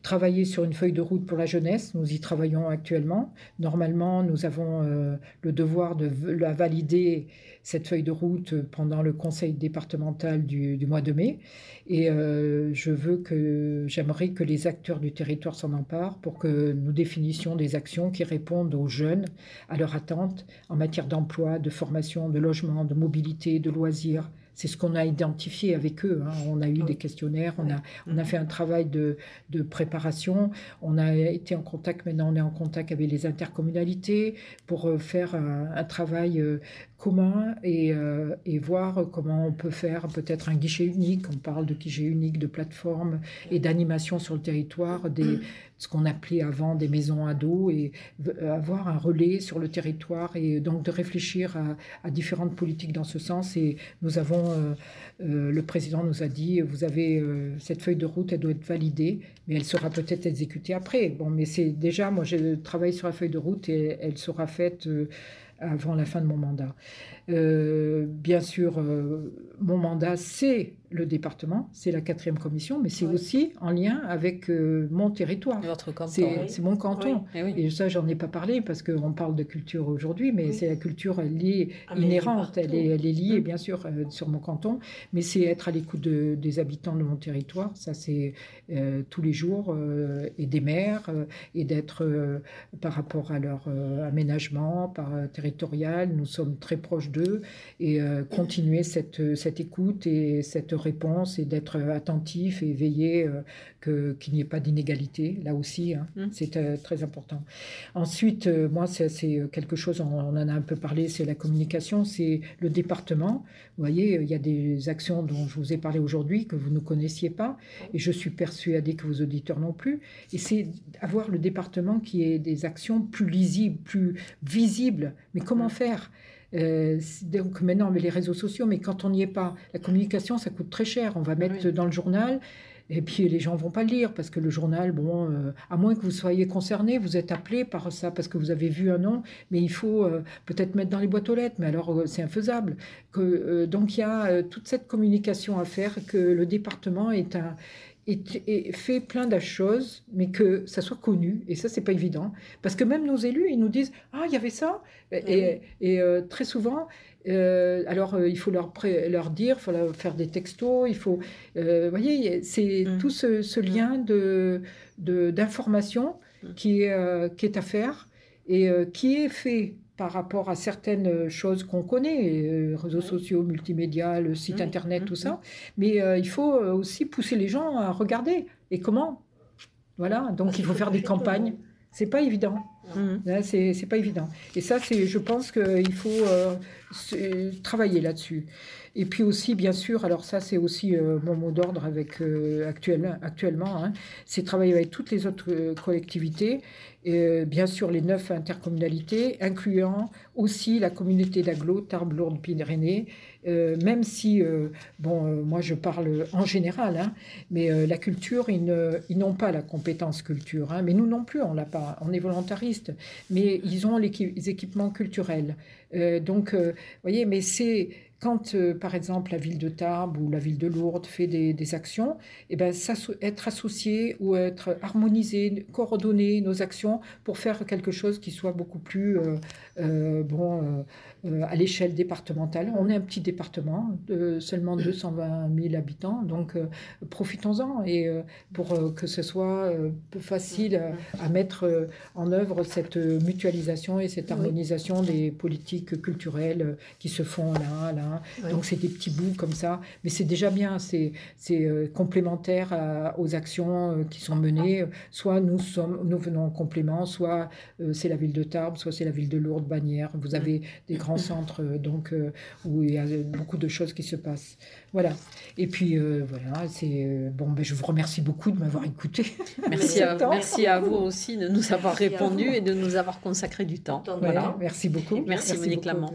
travailler sur une feuille de route pour la jeunesse. Nous y travaillons actuellement. Normalement, nous avons euh, le devoir de la valider, cette feuille de route, pendant le conseil départemental du, mois de mai. Et euh, je veux que, j'aimerais que les acteurs du territoire s'en emparent pour que nous définissions des actions qui répondent aux jeunes, à leurs attentes en matière d'emploi, de formation, de logement, de mobilité, de loisirs, c'est ce qu'on a identifié avec eux. Hein. On a eu des questionnaires, on a, on a fait un travail de, préparation, on a été en contact, maintenant on est en contact avec les intercommunalités pour euh, faire un, travail euh, commun euh, et, voir comment on peut faire peut-être un guichet unique. On parle de guichet unique, de plateforme et d'animation sur le territoire, des, ce qu'on appelait avant des maisons ados et avoir un relais sur le territoire et donc de réfléchir à, différentes politiques dans ce sens. Et nous avons, euh, euh, le président nous a dit, vous avez cette feuille de route, elle doit être validée, mais elle sera peut-être exécutée après. Bon, mais c'est déjà, moi, je travaille sur la feuille de route et elle sera faite avant la fin de mon mandat. Euh, bien sûr, euh, mon mandat, c'est le département, c'est la quatrième commission, mais c'est aussi en lien avec euh, mon territoire. Votre canton. C'est mon canton. Et, ça, j'en ai pas parlé parce qu'on parle de culture aujourd'hui, mais c'est la culture liée, ah, inhérente, elle est, elle est, liée, mmh. bien sûr, sur mon canton, mais c'est être à l'écoute des habitants de mon territoire. Ça, c'est tous les jours, et des maires, et d'être par rapport à leur aménagement par territorial. Nous sommes très proches d'eux et euh, continuer cette, cette écoute et cette réponse et d'être attentif et veiller euh, que, qu'il n'y ait pas d'inégalité là aussi. Hein. Mmh. C'est euh, très important. Ensuite, moi, c'est, quelque chose, on, en a un peu parlé, c'est la communication, c'est le département. Vous voyez, il y a des actions dont je vous ai parlé aujourd'hui que vous ne connaissiez pas et je suis persuadée que vos auditeurs non plus. Et c'est avoir le département qui ait des actions plus lisibles, plus visibles. Mais comment mmh. faire? Euh, donc maintenant, met les réseaux sociaux, mais quand on n'y est pas, la communication, ça coûte très cher. On va mettre dans le journal, et puis les gens vont pas le lire, parce que le journal, bon, euh, à moins que vous soyez concerné, vous êtes appelé par ça, parce que vous avez vu un nom, mais il faut euh, peut-être mettre dans les boîtes aux lettres, mais alors c'est infaisable. Que, donc il y a toute cette communication à faire, que le département est un et, fait plein de choses, mais que ça soit connu. Et ça, c'est pas évident. Parce que même nos élus, ils nous disent Ah, il y avait ça. Et, et euh, très souvent, euh, alors il faut leur, leur dire, il faut leur faire des textos, il faut. vous voyez, c'est mm. tout ce, mm. lien de, d'information mm. qui, qui est à faire et qui est fait par rapport à certaines choses qu'on connaît, euh, réseaux sociaux, multimédia, le site internet, tout ça. Mais euh, il faut euh, aussi pousser les gens à regarder. Et comment? Voilà, donc il faut faire des campagnes. C'est pas évident. Mmh. C'est pas évident. Et ça, c'est, je pense qu'il faut travailler là-dessus. Et puis aussi, bien sûr, alors ça, c'est aussi mon mot d'ordre avec actuellement, actuellement hein, c'est travailler avec toutes les autres collectivités euh, bien sûr les neuf intercommunalités, incluant aussi la communauté d'agglo Tarbes, Lourdes, Pyrénées, euh, même si, euh, bon, moi je parle en général, hein, mais la culture, ils, n'ont pas la compétence culture, hein, mais nous non plus, on l'a pas, on est volontariste, mais ils ont les équipements culturels. donc, vous voyez, mais c'est quand, euh, par exemple, la ville de Tarbes ou la ville de Lourdes fait des, actions, et eh ben, être associé ou être harmonisé, coordonner nos actions pour faire quelque chose qui soit beaucoup plus euh, bon, à l'échelle départementale. On est un petit département de seulement 220 000 habitants, donc profitons-en et pour que ce soit facile à, mettre en œuvre cette mutualisation et cette harmonisation des politiques culturelles qui se font là, là, donc c'est des petits bouts comme ça, mais c'est déjà bien, c'est euh, complémentaire aux actions euh, qui sont menées. Soit nous, sommes, nous venons en complément, soit euh, c'est la ville de Tarbes, soit c'est la ville de Lourdes, Bagnères. Vous avez des grands centres donc où il y a beaucoup de choses qui se passent. Voilà. Et puis voilà, c'est bon. Ben, je vous remercie beaucoup de m'avoir écouté. Merci à, merci à vous aussi de nous avoir répondu et de nous avoir consacré du temps. Voilà, merci beaucoup. Merci, Monique Lamont.